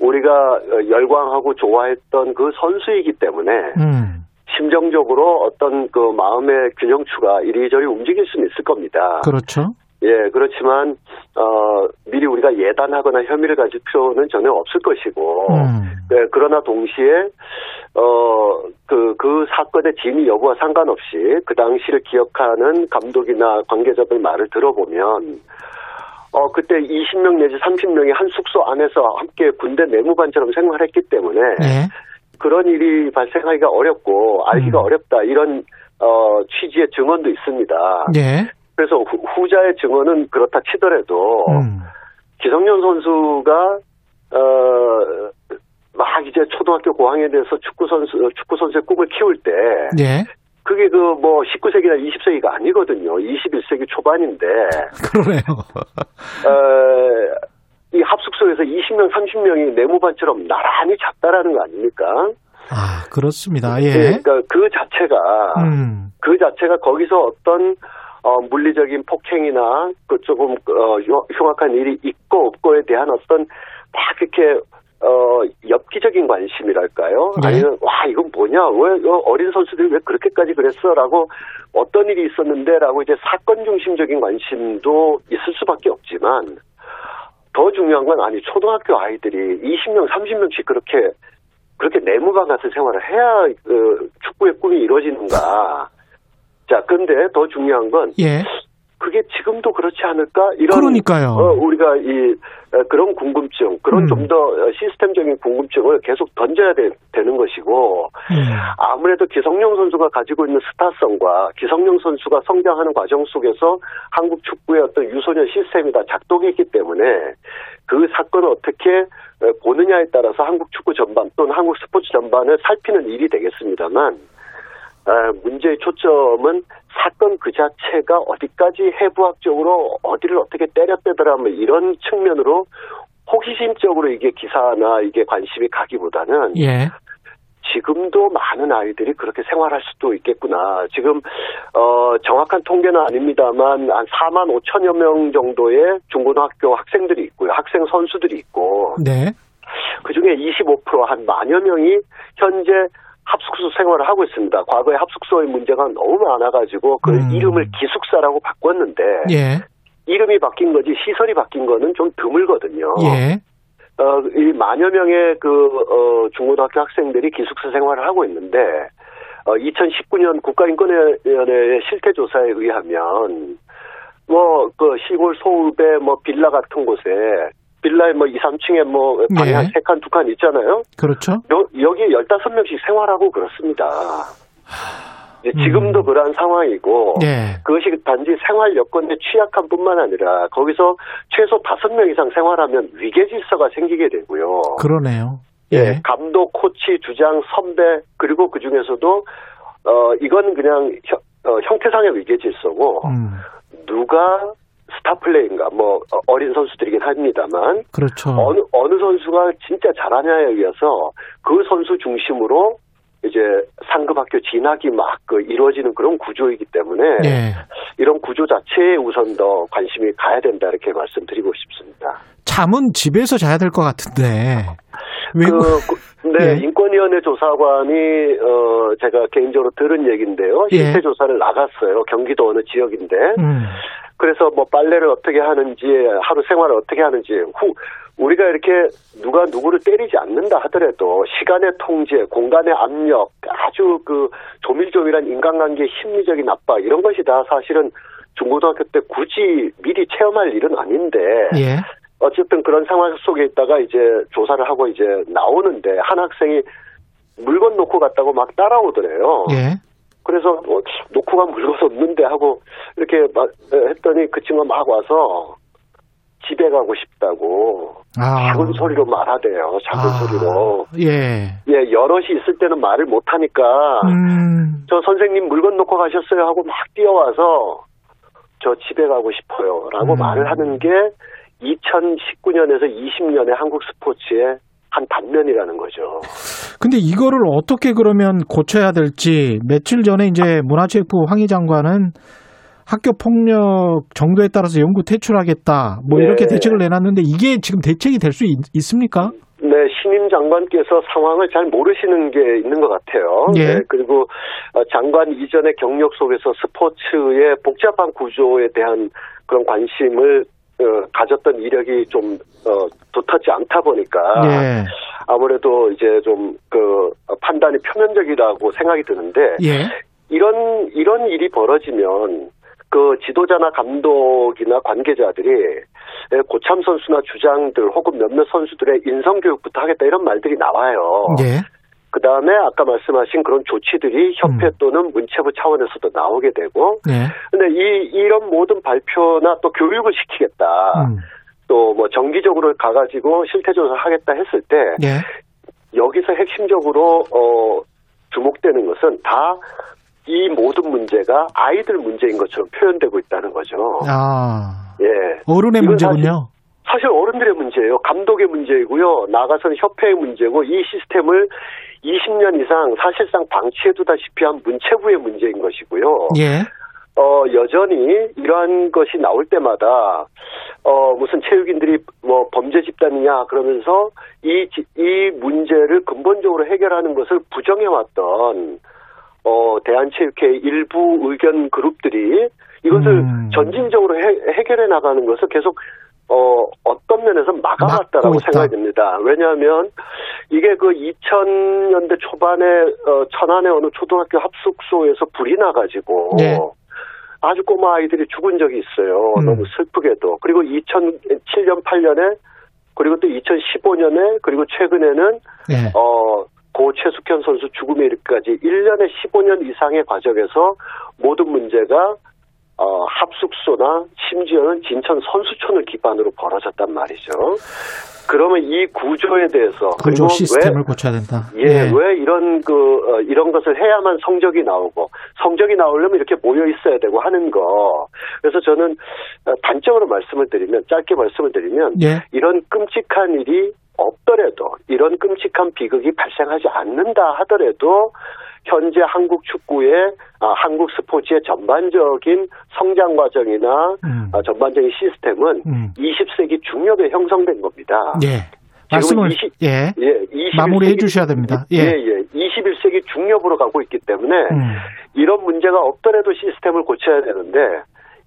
우리가 어, 열광하고 좋아했던 그 선수이기 때문에, 음. 심정적으로 어떤 그 마음의 균형추가 이리저리 움직일 수는 있을 겁니다. 그렇죠. 예, 그렇지만, 어, 미리 우리가 예단하거나 혐의를 가질 필요는 전혀 없을 것이고, 음. 네, 그러나 동시에 어그그 사건의 진위 여부와 상관없이 그 당시를 기억하는 감독이나 관계자들 말을 들어보면 어 그때 20명 내지 30명이 한 숙소 안에서 함께 군대 내무반처럼 생활했기 때문에 예. 그런 일이 발생하기가 어렵고 알기가 음. 어렵다 이런 어 취지의 증언도 있습니다. 예. 그래서 후, 후자의 증언은 그렇다 치더라도 음. 기성용 선수가 어, 막 이제 초등학교 고학년에 대해서 축구 선수 축구 선수의 꿈을 키울 때 예. 그게 그 뭐 19세기나 20세기가 아니거든요. 21세기 초반인데 그러네요. 어, 이 합숙소에서 20명, 30명이 내무반처럼 나란히 잤다라는 거 아닙니까? 아, 그렇습니다. 예. 그러니까 그 자체가 음. 그 자체가 거기서 어떤 어, 물리적인 폭행이나 그 조금 어, 흉- 흉악한 일이 있고 없고에 대한 어떤 막 이렇게 어, 엽기적인 관심이랄까요? 네. 아니면 와 이건 뭐냐? 왜 어, 어린 선수들이 왜 그렇게까지 그랬어?라고 어떤 일이 있었는데 라고 이제 사건 중심적인 관심도 있을 수밖에 없지만 더 중요한 건 아니 초등학교 아이들이 20명, 30명씩 그렇게 그렇게 내무반 같은 생활을 해야 그 축구의 꿈이 이루어지는가? 자, 근데 더 중요한 건 예. 그게 지금도 그렇지 않을까? 이런 그러니까요. 어, 우리가 이 어, 그런 궁금증, 그런 음. 좀더 시스템적인 궁금증을 계속 던져야 되, 는 것이고 음. 아무래도 기성용 선수가 가지고 있는 스타성과 기성용 선수가 성장하는 과정 속에서 한국 축구의 어떤 유소년 시스템이 다 작동했기 때문에 그 사건을 어떻게 어, 보느냐에 따라서 한국 축구 전반 또는 한국 스포츠 전반을 살피는 일이 되겠습니다만 아, 문제의 초점은 사건 그 자체가 어디까지 해부학적으로 어디를 어떻게 때렸대더라 뭐 이런 측면으로 호기심적으로 이게 기사나 이게 관심이 가기보다는 예. 지금도 많은 아이들이 그렇게 생활할 수도 있겠구나. 지금 어 정확한 통계는 아닙니다만 한 4만 5천여 명 정도의 중고등학교 학생들이 있고요. 학생 선수들이 있고 네. 그중에 25%한 만여 명이 현재 합숙소 생활을 하고 있습니다. 과거에 합숙소의 문제가 너무 많아가지고 그 음. 이름을 기숙사라고 바꿨는데 예. 이름이 바뀐 거지 시설이 바뀐 거는 좀 드물거든요. 예. 어, 이 만여 명의 그, 어, 중고등학교 학생들이 기숙사 생활을 하고 있는데, 어, 2019년 국가인권위원회의 실태조사에 의하면, 뭐, 그 시골 소읍의 뭐 빌라 같은 곳에, 빌라에 뭐 2, 3층에 뭐 방이 네. 한 3칸, 2칸 있잖아요? 그렇죠. 여, 여기 15명씩 생활하고 그렇습니다. 음. 지금도 그러한 상황이고, 예. 그것이 단지 생활 여건의 취약함 뿐만 아니라 거기서 최소 다섯 명 이상 생활하면 위계 질서가 생기게 되고요. 그러네요. 예, 예. 감독, 코치, 주장, 선배 그리고 그 중에서도 어 이건 그냥 형, 어, 형태상의 위계 질서고 음. 누가 스타 플레이인가 뭐 어, 어린 선수들이긴 합니다만 그렇죠. 어느 어느 선수가 진짜 잘하냐에 의해서 그 선수 중심으로 이제 상급 학교 진학이 막 그 이루어지는 그런 구조이기 때문에 예. 이런 구조 자체에 우선 더 관심이 가야 된다 이렇게 말씀드리고 싶습니다. 잠은 집에서 자야 될 것 같은데. 외국 그, 그- 네, 예. 인권위원회 조사관이 어 제가 개인적으로 들은 얘기인데요. 예. 실태 조사를 나갔어요. 경기도 어느 지역인데. 음. 그래서 뭐 빨래를 어떻게 하는지 하루 생활을 어떻게 하는지 후 우리가 이렇게 누가 누구를 때리지 않는다 하더라도 시간의 통제, 공간의 압력, 아주 그 조밀조밀한 인간관계 심리적인 압박 이런 것이 다 사실은 중고등학교 때 굳이 미리 체험할 일은 아닌데 예. 어쨌든 그런 상황 속에 있다가 이제 조사를 하고 이제 나오는데 한 학생이 물건 놓고 갔다고 막 따라오더래요. 예. 그래서 어, 놓고 간 물건 없는데 하고 이렇게 막 했더니 그 친구가 막 와서 집에 가고 싶다고 아. 작은 소리로 말하대요. 작은 아. 소리로. 예. 예, 여럿이 있을 때는 말을 못 하니까 음. 저 선생님 물건 놓고 가셨어요 하고 막 뛰어와서 저 집에 가고 싶어요라고 음. 말을 하는 게 2019년에서 20년의 한국 스포츠의 한 단면이라는 거죠. 근데 이거를 어떻게 그러면 고쳐야 될지 며칠 전에 이제 문화체육부 황희 장관은 학교 폭력 정도에 따라서 연구 퇴출하겠다 뭐 네. 이렇게 대책을 내놨는데 이게 지금 대책이 될 수 있습니까? 네, 신임 장관께서 상황을 잘 모르시는 게 있는 것 같아요. 예. 네, 그리고 어, 장관 이전의 경력 속에서 스포츠의 복잡한 구조에 대한 그런 관심을 어, 가졌던 이력이 좀 어, 두텁지 않다 보니까 예. 아무래도 이제 좀 그 판단이 표면적이라고 생각이 드는데 예. 이런 이런 일이 벌어지면 그 지도자나 감독이나 관계자들이 예, 고참 선수나 주장들 혹은 몇몇 선수들의 인성 교육부터 하겠다 이런 말들이 나와요. 예. 그 다음에 아까 말씀하신 그런 조치들이 협회 음. 또는 문체부 차원에서도 나오게 되고, 예. 근데 이 이런 모든 발표나 또 교육을 시키겠다, 음. 또뭐 정기적으로 가가지고 실태 조사를 하겠다 했을 때 예. 여기서 핵심적으로 어 주목되는 것은 다 이 모든 문제가 아이들 문제인 것처럼 표현되고 있다는 거죠. 아. 예. 어른의 문제군요. 사실 어른들의 문제예요. 감독의 문제이고요. 나가서는 협회의 문제고 이 시스템을 20년 이상 사실상 방치해두다시피 한 문체부의 문제인 것이고요. 예. 어, 여전히 이러한 것이 나올 때마다, 어, 무슨 체육인들이 뭐 범죄 집단이냐 그러면서 이, 지- 이 문제를 근본적으로 해결하는 것을 부정해왔던, 어, 대한체육회 일부 의견 그룹들이 이것을 음. 전진적으로 해, 해결해 나가는 것을 계속 어, 어떤 면에서 있다. 생각이 듭니다. 왜냐하면 이게 그 2000년대 초반에 어, 천안의 어느 초등학교 합숙소에서 불이 나가지고 네. 아주 꼬마 아이들이 죽은 적이 있어요. 음. 너무 슬프게도. 그리고 2007년, 8년에 그리고 또 2015년에 그리고 최근에는 예. 어, 고 최숙현 선수 죽음에 이르기까지 1년에 15년 이상의 과정에서 모든 문제가 어, 합숙소나 심지어는 진천 선수촌을 기반으로 벌어졌단 말이죠. 그러면 이 구조에 대해서 구조 시스템을 왜 고쳐야 된다. 예, 왜 이런 그 어, 이런 것을 해야만 성적이 나오고 성적이 나오려면 이렇게 모여 있어야 되고 하는 거. 그래서 저는 어, 단적으로 말씀을 드리면 짧게 말씀을 드리면 예. 이런 끔찍한 일이 없더라도 이런 끔찍한 비극이 발생하지 않는다 하더라도 현재 한국 축구의 아, 한국 스포츠의 전반적인 성장 과정이나 음. 아, 전반적인 시스템은 음. 20세기 중엽에 형성된 겁니다. 예. 말씀을 20 예. 예, 21세기, 마무리해 주셔야 됩니다. 예. 예, 예. 21세기 중엽으로 가고 있기 때문에 음. 이런 문제가 없더라도 시스템을 고쳐야 되는데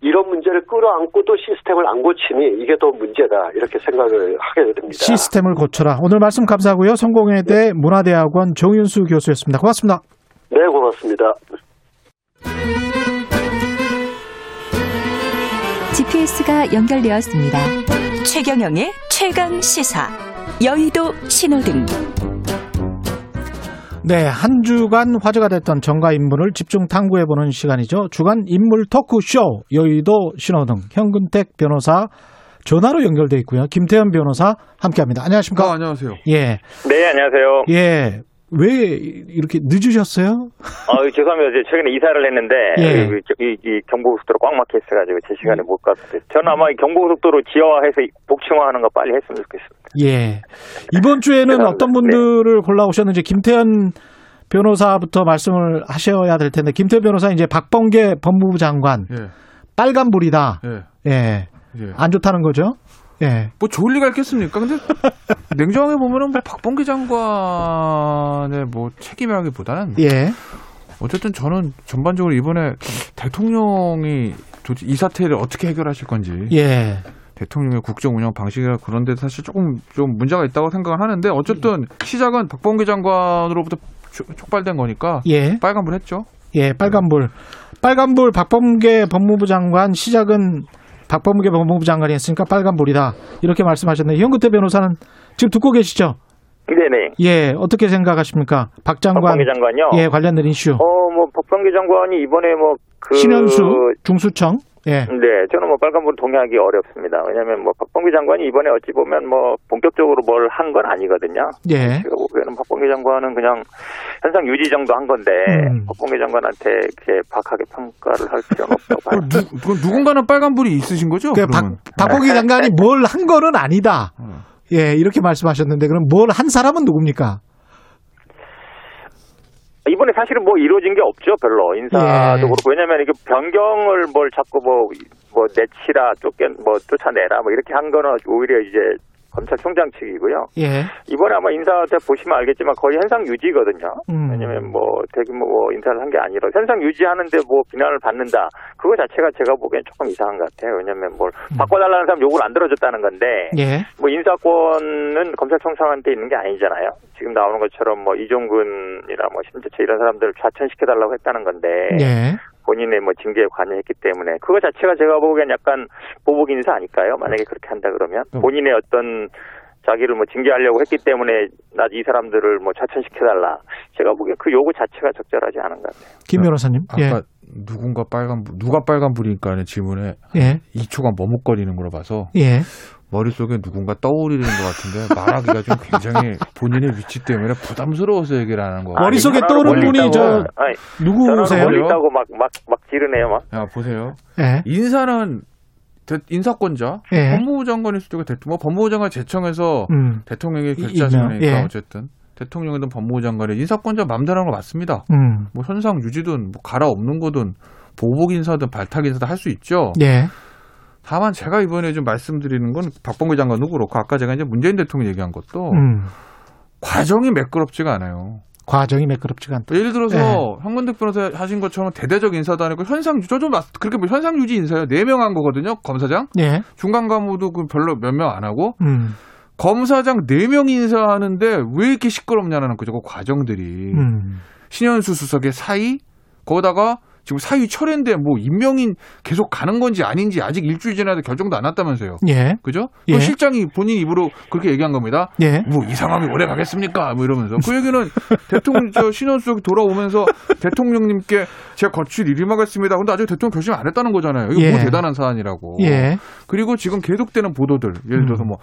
이런 문제를 끌어안고 또 시스템을 안 고치니 이게 더 문제다 이렇게 생각을 하게 됩니다. 시스템을 고쳐라. 오늘 말씀 감사하고요. 성공회대 문화대학원 정윤수 교수였습니다. 고맙습니다. 네, 고맙습니다. GPS가 연결되었습니다. 최경영의 최강 시사. 여의도 신호등. 네, 한 주간 화제가 됐던 정가 인물을 집중 탐구해 보는 시간이죠. 주간 인물 토크쇼 여의도 신호등 현근택 변호사 전화로 연결돼 있고요. 김태현 변호사 함께합니다. 안녕하십니까? 아, 안녕하세요. 예, 네, 안녕하세요. 예. 왜 이렇게 늦으셨어요? 아, 죄송합니다. 이제 최근에 이사를 했는데 예. 이, 이, 이 경부고속도로 꽉 막혀 있어가지고 제 시간에 못 갔어요. 저는 아마 이 경부고속도로 지하화해서 복층화하는 거 빨리 했으면 좋겠습니다. 예. 이번 주에는 죄송합니다. 어떤 분들을 골라오셨는지 김태현 변호사부터 말씀을 하셔야 될 텐데 김태현 변호사 이제 박범계 법무부 장관 예. 빨간불이다. 예. 예. 예. 안 좋다는 거죠? 예. 뭐 좋을 리가 있겠습니까? 근데 냉정하게 보면은 뭐 박범계 장관의 뭐 책임이라기보다는 예. 어쨌든 저는 전반적으로 이번에 대통령이 도대체 이 사태를 어떻게 해결하실 건지 예. 대통령의 국정 운영 방식이나 그런 데 사실 조금 좀 문제가 있다고 생각을 하는데 어쨌든 시작은 박범계 장관으로부터 촉- 촉발된 거니까 예. 빨간불 했죠. 예, 빨간불. 빨간불 박범계 법무부 장관 시작은 박범계 법무부 장관이 했으니까 빨간불이다. 이렇게 말씀하셨는데 현근태 변호사는 지금 듣고 계시죠? 네네. 예, 어떻게 생각하십니까? 박 장관. 박범계 장관요? 예, 관련된 이슈. 어, 뭐, 박범계 장관이 이번에 뭐, 그. 신현수 중수청. 예. 네, 저는 뭐 빨간불 동의하기 어렵습니다. 왜냐하면 뭐 박범계 장관이 이번에 어찌 보면 뭐 본격적으로 뭘 한 건 아니거든요. 예. 제가 보기에는 박범계 장관은 그냥 현상 유지 정도 한 건데 음. 박범계 장관한테 이렇게 박하게 평가를 할 필요는 없다고 봐요. 누, 누군가는 빨간불이 있으신 거죠? 그 박, 그러면? 박범계 장관이 뭘 한 거는 아니다. 예, 이렇게 말씀하셨는데 그럼 뭘 한 사람은 누굽니까? 이번에 사실은 뭐 이루어진 게 없죠, 별로. 인사도 예. 그렇고. 왜냐면 이게 변경을 뭘 자꾸 뭐, 뭐 내치라, 쫓겨, 뭐 쫓아내라, 뭐 이렇게 한 거는 오히려 이제 검찰총장 측이고요. 예. 이번에 아마 인사 때 보시면 알겠지만 거의 현상 유지거든요. 음. 왜냐면 뭐 대규모 뭐 인사를 한 게 아니라 현상 유지하는데 뭐 비난을 받는다. 그거 자체가 제가 보기엔 조금 이상한 것 같아요. 왜냐면 뭘 바꿔달라는 사람 요구를 안 들어줬다는 건데 예. 뭐 인사권은 검찰총장한테 있는 게 아니잖아요. 지금 나오는 것처럼 뭐 이종근이나 뭐 심재철 이런 사람들을 좌천시켜달라고 했다는 건데 예. 본인의 뭐 징계에 관여했기 때문에 그거 자체가 제가 보기엔 약간 보복 인사 아닐까요? 만약에 그렇게 한다 그러면 본인의 어떤 자기를 뭐 징계하려고 했기 때문에 나 이 사람들을 뭐 좌천시켜달라. 제가 보기엔 그 요구 자체가 적절하지 않은 것 같아요. 김 변호사님. 예. 아까 누군가 빨간불, 누가 빨간 불이니까는 질문에 예. 2초간 머뭇거리는 걸로 봐서 예. 머릿속에 누군가 떠오르는 것 같은데 말하기가 좀 굉장히 본인의 위치 때문에 부담스러워서 얘기를 하는 거. 머릿속에 떠오르는 분이 저 누구세요? 멀리 있다고 막 막 막 지르네요, 막. 야 보세요. 예. 인사는 대- 인사권자, 예. 법무부 장관일 수도 있고 대통령, 뭐 법무부 장관 제청해서 음. 대통령이 이- 결재하시니까 예. 어쨌든 대통령이든 법무부 장관이 인사권자 맘대로 하는 거 맞습니다. 음. 뭐 현상 유지든 뭐 갈아 없는 거든 보복 인사든 발탁 인사든 할 수 있죠. 예. 다만 제가 이번에 좀 말씀드리는 건 박범계 장관도 그렇고 아까 제가 이제 문재인 대통령 얘기한 것도 음. 과정이 매끄럽지가 않아요. 과정이 매끄럽지가 않다. 예를 들어서 예. 황건득 변호사 하신 것처럼 대대적 인사도 아니고 현상 저좀 그렇게 뭐 현상 유지 인사요. 네 명 한 거거든요. 검사장. 예. 중간 간부도 그 별로 몇 명 안 하고 음. 검사장 네 명 인사하는데 왜 이렇게 시끄럽냐는 거죠. 그 과정들이. 음. 신현수 수석의 사의 거기다가 지금 사의 철회인데 뭐 임명인 계속 가는 건지 아닌지 아직 일주일 지나도 결정도 안 났다면서요. 예. 그죠? 예. 그 실장이 본인 입으로 그렇게 얘기한 겁니다. 예. 뭐이 상황이 오래 가겠습니까? 뭐 이러면서 그 얘기는 대통령 저 신원수석이 돌아오면서 대통령님께 제가 거칠 일임하겠습니다. 근데 아직 대통령 결심 안 했다는 거잖아요. 이거 뭐 예. 대단한 사안이라고. 예. 그리고 지금 계속되는 보도들 예를 들어서 뭐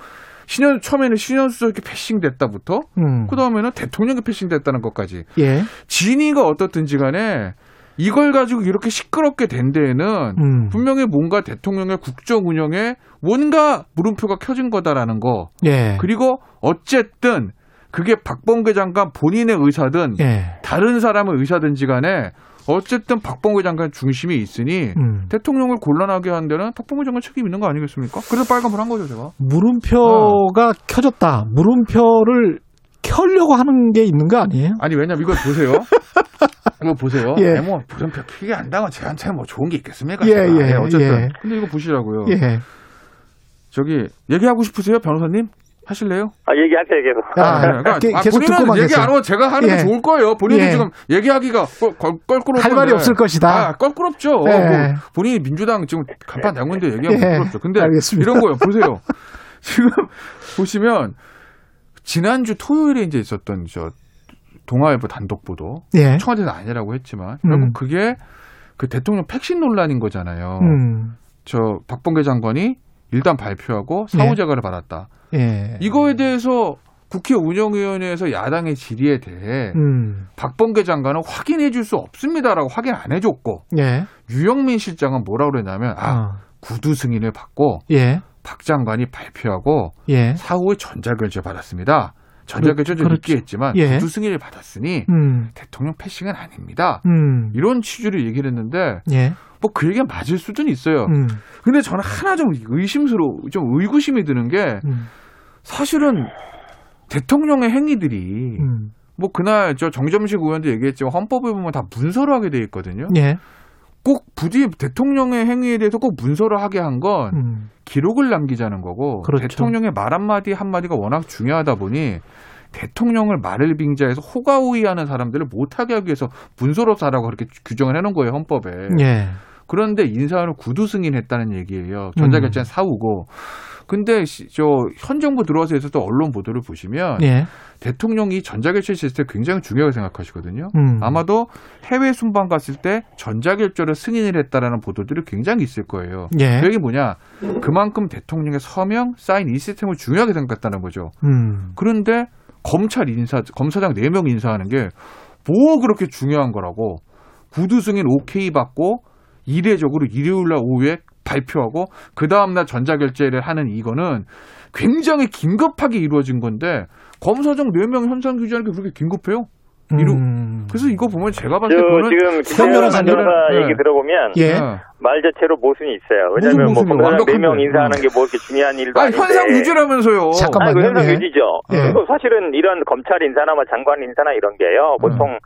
신현 처음에는 신현수석이 패싱됐다부터 음. 그 다음에는 대통령이 패싱됐다는 것까지 예. 진위가 어떻든지 간에 이걸 가지고 이렇게 시끄럽게 된 데에는 음. 분명히 뭔가 대통령의 국정 운영에 뭔가 물음표가 켜진 거다라는 거. 예. 그리고 어쨌든 그게 박범계 장관 본인의 의사든 예. 다른 사람의 의사든지 간에 어쨌든 박범계 장관 중심이 있으니 음. 대통령을 곤란하게 한 데는 박범계 장관 책임 있는 거 아니겠습니까? 그래서 빨간불 한 거죠, 제가. 물음표가 켜졌다. 물음표를 켜려고 하는 게 있는 거 아니에요? 아니 왜냐면 이걸 보세요. 이거 보세요. 예. 뭐 물음표 피게 안당한 제한테 뭐 좋은 게 있겠습니까? 예, 제가. 예, 어쨌든. 예. 근데 이거 보시라고요. 예. 저기 얘기하고 싶으세요, 변호사님? 하실래요? 아, 얘기하세요, 계속. 아, 네, 그러니까 게- 아, 계속 본인은 얘기. 안 하고 제가 하는 게 예. 좋을 거예요. 본인은 예. 지금 얘기하기가 껄- 껄- 껄끄러울 할 말이. 없을 것이다. 아, 껄끄럽죠. 예. 뭐 본인이 민주당 지금 간판 당원인데 얘기하면 예. 껄끄럽죠. 근데 알겠습니다. 이런 거예요. 보세요. 지금 보시면 지난주 토요일에 이제 있었던 저 동아일보 단독 보도 예. 청와대는 아니라고 했지만 음. 결국 그게 그 대통령 팩신 논란인 거잖아요. 음. 저 박범계 장관이 일단 발표하고 네. 사후재가를 받았다. 예. 이거에 대해서 국회 운영위원회에서 야당의 질의에 대해 음. 박범계 장관은 확인해 줄 수 없습니다라고 확인 안 해줬고 예. 유영민 실장은 뭐라고 그랬냐면 아 어. 구두 승인을 받고 예. 박 장관이 발표하고 예. 사후에 전자결제 받았습니다. 전자결제 좀 그렇죠. 있긴 했지만 예. 구두 승인을 받았으니 음. 대통령 패싱은 아닙니다. 음. 이런 취지로 얘기를 했는데 예. 뭐그 얘기가 맞을 수는 있어요. 음. 근데 저는 하나 좀 의심스러워, 좀 의구심이 드는 게 음. 사실은 대통령의 행위들이 음. 뭐 그날 저 정점식 의원도 얘기했지만 헌법에 보면 다 문서로 하게 돼 있거든요. 예. 꼭 부디 대통령의 행위에 대해서 꼭 문서로 하게 한건 음. 기록을 남기자는 거고 그렇죠. 대통령의 말 한마디 한마디가 워낙 중요하다 보니 대통령을 말을 빙자해서 호가호위하는 사람들을 못하게 하기 위해서 문서로 사라고 그렇게 규정을 해놓은 거예요 헌법에. 예. 그런데 인사를 구두 승인했다는 얘기예요. 전자결제는 사후고. 근데 시- 저현 정부 들어와서 해서도 언론 보도를 보시면 예. 대통령이 전자결제 시스템 굉장히 중요하게 생각하시거든요. 음. 아마도 해외 순방 갔을 때 전자결제를 승인을 했다라는 보도들이 굉장히 있을 거예요. 예. 그 얘기 뭐냐? 그만큼 대통령의 서명, 사인 이 시스템을 중요하게 생각했다는 거죠. 음. 그런데 검찰 인사, 검사장 4명 인사하는 게 뭐 그렇게 중요한 거라고 구두 승인 오케이 받고 이례적으로 일요일 날 오후에 발표하고 그 다음날 전자결제를 하는 이거는 굉장히 긴급하게 이루어진 건데 검사장 4명 현상 규제하는 게 그렇게 긴급해요? 이루, 음. 그래서 이거 보면 제가 저 봤을 때 지금 변호사님. 변호사 네. 얘기 들어보면 예. 네. 말 자체로 모순이 있어요. 무슨 왜냐하면 뭐? 검사장 완벽한데. 4명 인사하는 게 뭐 이렇게 중요한 일도 아니, 아닌데. 현상 유지라면서요. 아니, 그 잠깐만요. 현상 예. 유지죠. 예. 그리고 사실은 이런 검찰 인사나 뭐 장관 인사나 이런 게요. 보통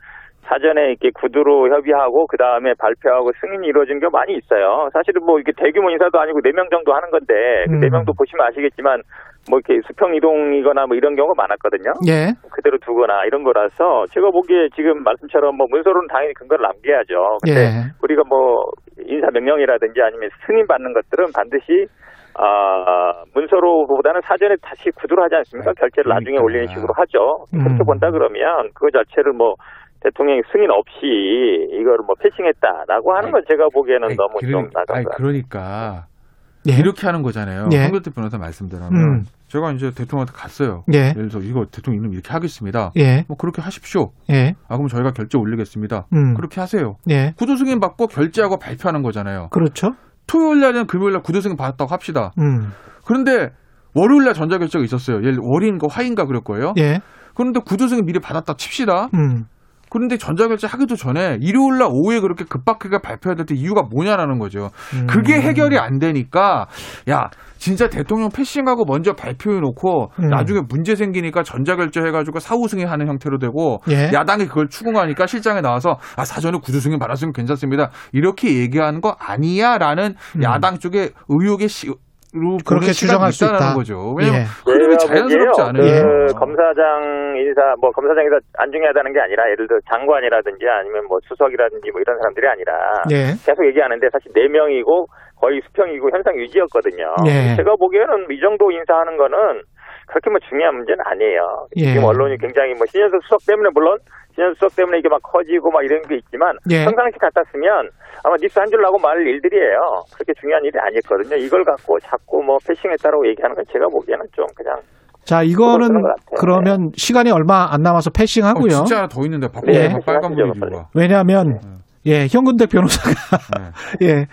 사전에 이렇게 구두로 협의하고 그 다음에 발표하고 승인이 이루어진 게 많이 있어요. 사실은 뭐 이게 대규모 인사도 아니고 네 명 정도 하는 건데 그네 음. 명도 보시면 아시겠지만 뭐 이렇게 수평 이동이거나 뭐 이런 경우가 많았거든요. 예. 그대로 두거나 이런 거라서 제가 보기에 지금 말씀처럼 뭐 문서로는 당연히 근거를 남겨야죠. 근데 예. 우리가 뭐 인사 명령이라든지 아니면 승인 받는 것들은 반드시 아 문서로보다는 사전에 다시 구두로 하지 않습니까? 결제를 나중에 그러니까. 올리는 식으로 하죠. 그렇게 음. 본다 그러면 그거 자체를 뭐 대통령이 승인 없이 이거를 뭐 패싱했다라고 하는 건 제가 보기에는 아니, 너무 그러- 좀 나간 같아요. 그러니까 예. 이렇게 하는 거잖아요. 예. 황교태 변호사 말씀대로면 음. 제가 이제 대통령한테 갔어요. 예. 예를 들어서 이거 대통령 이름 이렇게 하겠습니다. 예. 뭐 그렇게 하십시오. 예. 아 그럼 저희가 결제 올리겠습니다. 음. 그렇게 하세요. 예. 구두 승인 받고 결제하고 발표하는 거잖아요. 그렇죠. 토요일 날이나 금요일 날 구두 승인 받았다고 합시다. 음. 그런데 월요일 날 전자 결제가 있었어요. 예를 월인가 화인가 그럴 거예요. 예. 그런데 구두 승인 미리 받았다 칩시다. 음. 그런데 전자결제 하기도 전에 일요일 날 오후에 그렇게 급박하게 발표해야 될 때 이유가 뭐냐라는 거죠. 음. 그게 해결이 안 되니까 야 진짜 대통령 패싱하고 먼저 발표해 놓고 음. 나중에 문제 생기니까 전자결제 해가지고 사후 승인하는 형태로 되고 예. 야당이 그걸 추궁하니까 실장에 나와서 아 사전에 구두 승인 받았으면 괜찮습니다 이렇게 얘기하는 거 아니야라는 음. 야당 쪽의 의혹의 시, 로 그렇게 추정할 수 있다는 있다. 거죠. 왜냐면 예. 자연스럽지 않아요. 그 검사장 인사, 뭐 검사장 인사 안 중요하다는 게 아니라 예를 들어 장관이라든지 아니면 뭐 수석이라든지 뭐 이런 사람들이 아니라 예. 계속 얘기하는데 사실 네 명이고 거의 수평이고 현상 유지였거든요. 예. 제가 보기에는 이 정도 인사하는 거는 그렇게 뭐 중요한 문제는 아니에요. 예. 지금 언론이 굉장히 뭐 신현석 수석 때문에 물론 신현석 수석 때문에 이게 막 커지고 막 이런 게 있지만 예. 평상시 같았으면 아마 뉴스 한 줄 나고 말 일들이에요. 그렇게 중요한 일이 아니었거든요. 이걸 갖고 자꾸 뭐 패싱했다라고 얘기하는 건 제가 보기에는 좀 그냥 자, 이거는. 그러면 시간이 얼마 안 남아서 어, 패싱하고요. 진짜 하나 더 있는데 바꿔 네, 빨간 불이. 왜냐하면 예, 현근택 변호사가 네. 예,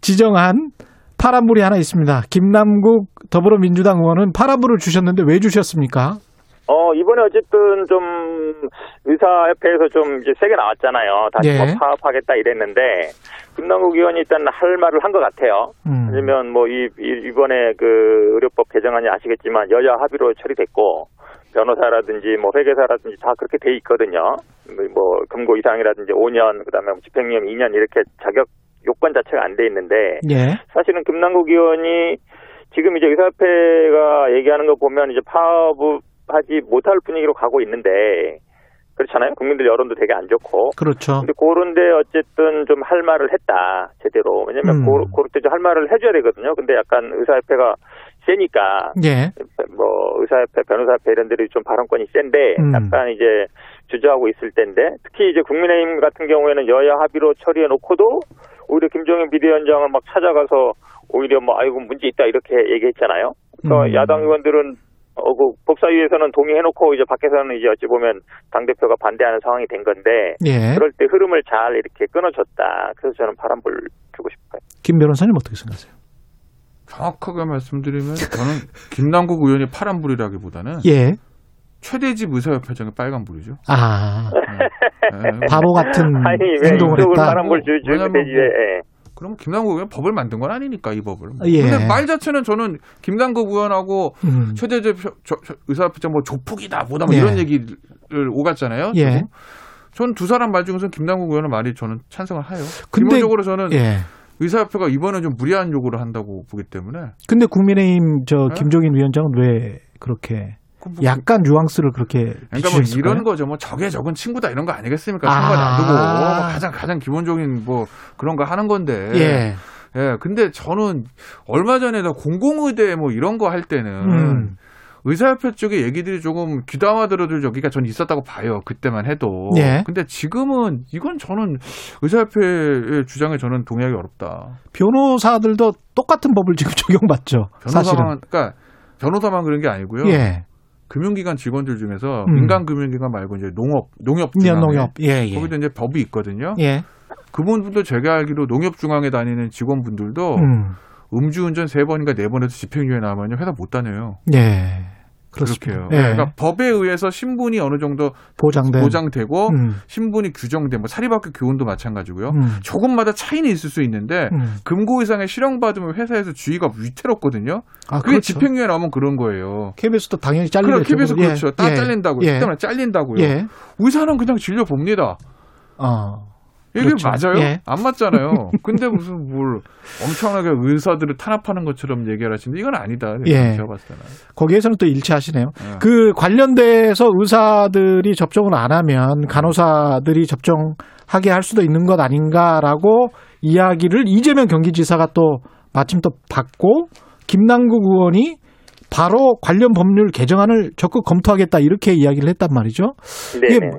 지정한 파란불이 하나 있습니다. 김남국 더불어민주당 의원은 파란불을 주셨는데 왜 주셨습니까? 어, 이번에 어쨌든 좀 의사협회에서 좀 이제 세게 나왔잖아요. 다시 예. 뭐 파업하겠다 이랬는데, 김남국 의원이 일단 할 말을 한 것 같아요. 음. 왜냐면 뭐 이, 이- 이번에 그 의료법 개정안이 아시겠지만 여야 합의로 처리됐고, 변호사라든지 뭐 회계사라든지 다 그렇게 돼 있거든요. 뭐 금고 이상이라든지 5년, 그 다음에 집행유예 2년 이렇게 자격 요건 자체가 안 돼 있는데, 예. 사실은 김남국 의원이 지금 이제 의사협회가 얘기하는 거 보면 이제 파업 을 하지 못할 분위기로 가고 있는데 그렇잖아요. 국민들 여론도 되게 안 좋고. 그렇죠. 근데 그런데 어쨌든 좀 할 말을 했다 제대로. 왜냐면 음. 고, 그럴 때 좀 할 말을 해줘야 되거든요. 근데 약간 의사협회가 세니까 예. 뭐 의사협회, 변호사협회 이런 데들이 좀 발언권이 센데 음. 약간 이제 주저하고 있을 텐데 특히 이제 국민의힘 같은 경우에는 여야 합의로 처리해 놓고도 오히려 김종인 비대위원장을 막 찾아가서 오히려 뭐 아이고 문제 있다 이렇게 얘기했잖아요. 그래서 음. 야당 의원들은 어, 그 법사위에서는 동의해놓고 이제 밖에서는 이제 어찌 보면 당 대표가 반대하는 상황이 된 건데 예. 그럴 때 흐름을 잘 이렇게 끊어줬다. 그래서 저는 파란불 주고 싶어요. 김 변호사님 어떻게 생각하세요? 정확하게 말씀드리면 저는 김남국 의원이 파란불이라기보다는 예. 최대집 의사협회장의 빨간불이죠. 아, 네. 바보 같은 아니 왜 행동을 했다. 파란불 주, 주면 왜냐면 되지? 그럼 김남국 의원 법을 만든 건 아니니까 이 법을. 예. 근데 말 자체는 저는 김남국 의원하고 음. 저- 의사협회장 뭐 조폭이다 뭐다 뭐 예. 이런 얘기를 오갔잖아요. 예. 전두 사람 말 중에서 김남국 의원의 말이 저는 찬성을 해요. 근데- 기본적으로 저는 예. 의사협회가 이번에 좀 무리한 요구를 한다고 보기 때문에 근데 국민의힘 저 네? 김종인 위원장은 왜 그렇게 약간 뉘앙스를 그렇게 그러니까 뭐 비추셨을까요? 이런 거죠. 뭐 적의 적은 친구다 이런 거 아니겠습니까? 아. 상관 안 두고 뭐 가장 가장 기본적인 뭐 그런 거 하는 건데. 예. 예, 근데 저는 얼마 전에도 공공의대 뭐 이런 거 할 때는 음. 의사협회 쪽의 얘기들이 조금 귀담아 들어줄 저기가 전 있었다고 봐요. 그때만 해도. 예. 근데 지금은 이건 저는 의사협회의 주장에 저는 동의하기 어렵다. 변호사들도 똑같은 법을 지금 적용받죠. 사실은. 변호사만, 그러니까 변호사만 그런 게 아니고요. 예. 금융기관 직원들 중에서 음. 민간 금융기관 말고 이제 농업, 네, 중앙에 농협. 예, 예. 거기도 이제 법이 있거든요. 예. 그분들도 제가 알기로 농협 중앙에 다니는 직원분들도 음. 음주운전 세 번인가 네 번에서 집행유예 나면요 회사 못 다녀요. 예. 그렇습니다. 예. 그러니까 법에 의해서 신분이 어느 정도 보장된. 보장되고 음. 신분이 규정된 뭐 사립학교 교원도 마찬가지고요. 음. 조금마다 차이는 있을 수 있는데 음. 금고 이상의 실형받으면 회사에서 주의가 위태롭거든요. 아, 그게 그렇죠. 집행유예 나오면 그런 거예요. KBS도 당연히 그래, 잘리겠죠. KBS 예. 그렇죠. 다 예. 잘린다고요. 예. 그 때문에 잘린다고요. 예. 의사는 그냥 진료 봅니다. 어. 이게 그렇죠. 맞아요? 예. 안 맞잖아요. 근데 무슨 뭘 엄청나게 의사들을 탄압하는 것처럼 얘기를 하시는데 이건 아니다. 예. 제가 봤을 때는. 거기에서는 또 일치하시네요. 예. 그 관련돼서 의사들이 접종을 안 하면 간호사들이 접종하게 할 수도 있는 것 아닌가라고 이야기를 이재명 경기지사가 또 마침 또 받고 김남국 의원이 바로 관련 법률 개정안을 적극 검토하겠다 이렇게 이야기를 했단 말이죠. 이게 네네.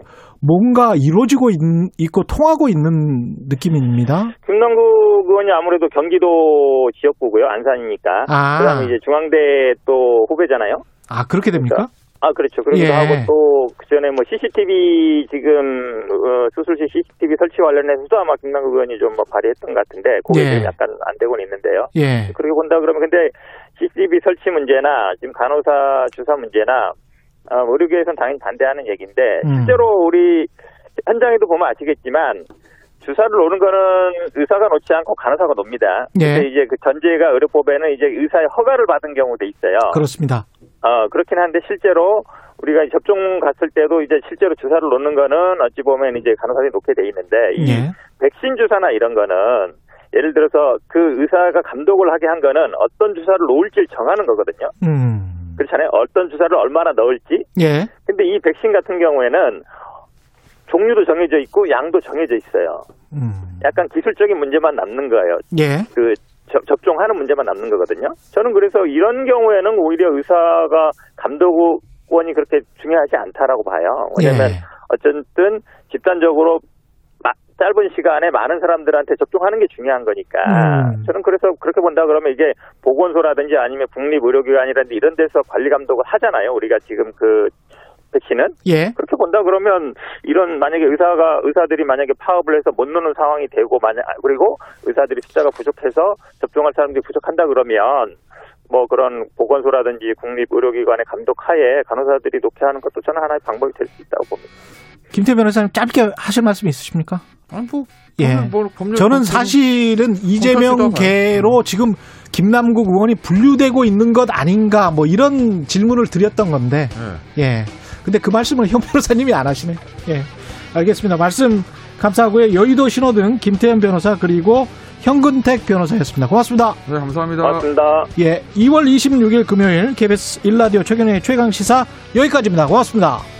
뭔가 이루어지고 있, 고 통하고 있는 느낌입니다. 김남국 의원이 아무래도 경기도 지역구고요. 안산이니까. 아. 그다음에 이제 중앙대 또 후배잖아요. 아 그렇게 됩니까? 아 그렇죠. 그러기도 예. 하고 또 그전에 뭐 CCTV 지금 어, 수술실 CCTV 설치 관련해서 도 아마 김남국 의원이 좀 뭐 발의했던 것 같은데 그게 예. 좀 약간 안 되고는 있는데요. 예. 그렇게 본다 그러면 근데 CCTV 설치 문제나 지금 간호사 주사 문제나 어, 의료계에서는 당연히 반대하는 얘기인데 음. 실제로 우리 현장에도 보면 아시겠지만 주사를 놓는 거는 의사가 놓지 않고 간호사가 놉니다. 예. 근데 이제 그 전제가 의료법에는 이제 의사의 허가를 받은 경우도 있어요. 그렇습니다. 어, 그렇긴 한데 실제로 우리가 접종 갔을 때도 이제 실제로 주사를 놓는 거는 어찌 보면 이제 간호사들이 놓게 돼 있는데 이 예. 백신 주사나 이런 거는 예를 들어서 그 의사가 감독을 하게 한 거는 어떤 주사를 놓을지를 정하는 거거든요. 음. 그렇잖아요. 어떤 주사를 얼마나 넣을지. 예. 근데 이 백신 같은 경우에는 종류도 정해져 있고 양도 정해져 있어요. 음. 약간 기술적인 문제만 남는 거예요. 예. 그 저- 접종하는 문제만 남는 거거든요. 저는 그래서 이런 경우에는 오히려 의사가 감독원이 그렇게 중요하지 않다라고 봐요. 왜냐하면 예. 어쨌든 집단적으로 마- 짧은 시간에 많은 사람들한테 접종하는 게 중요한 거니까 음. 저는 그래서 그렇게 본다 그러면 이게 보건소라든지 아니면 국립의료기관이라든지 이런 데서 관리 감독을 하잖아요. 우리가 지금 그 백신은 예. 그렇게 본다 그러면 이런 만약에 의사가 의사들이 만약에 파업을 해서 못 노는 상황이 되고 만약 그리고 의사들이 숫자가 부족해서 접종할 사람들이 부족한다 그러면 뭐 그런 보건소라든지 국립의료기관의 감독하에 간호사들이 놓게 하는 것도 저는 하나의 방법이 될 수 있다고 봅니다. 김태 변호사님 짧게 하실 말씀 있으십니까? 아니 뭐 예. 뭐 법률 저는 사실은 이재명. 계로 지금 김남국 의원이 분류되고 있는 것 아닌가 뭐 이런 질문을 드렸던 건데 예. 예. 근데 그 말씀을 현 변호사님이 안 하시네. 예. 알겠습니다. 말씀 감사하고요. 여의도 신호등 김태현 변호사 그리고 현근택 변호사였습니다. 고맙습니다. 네, 감사합니다. 고맙습니다. 예. 2월 26일 금요일 KBS 1라디오 최경의 최강 시사 여기까지입니다. 고맙습니다.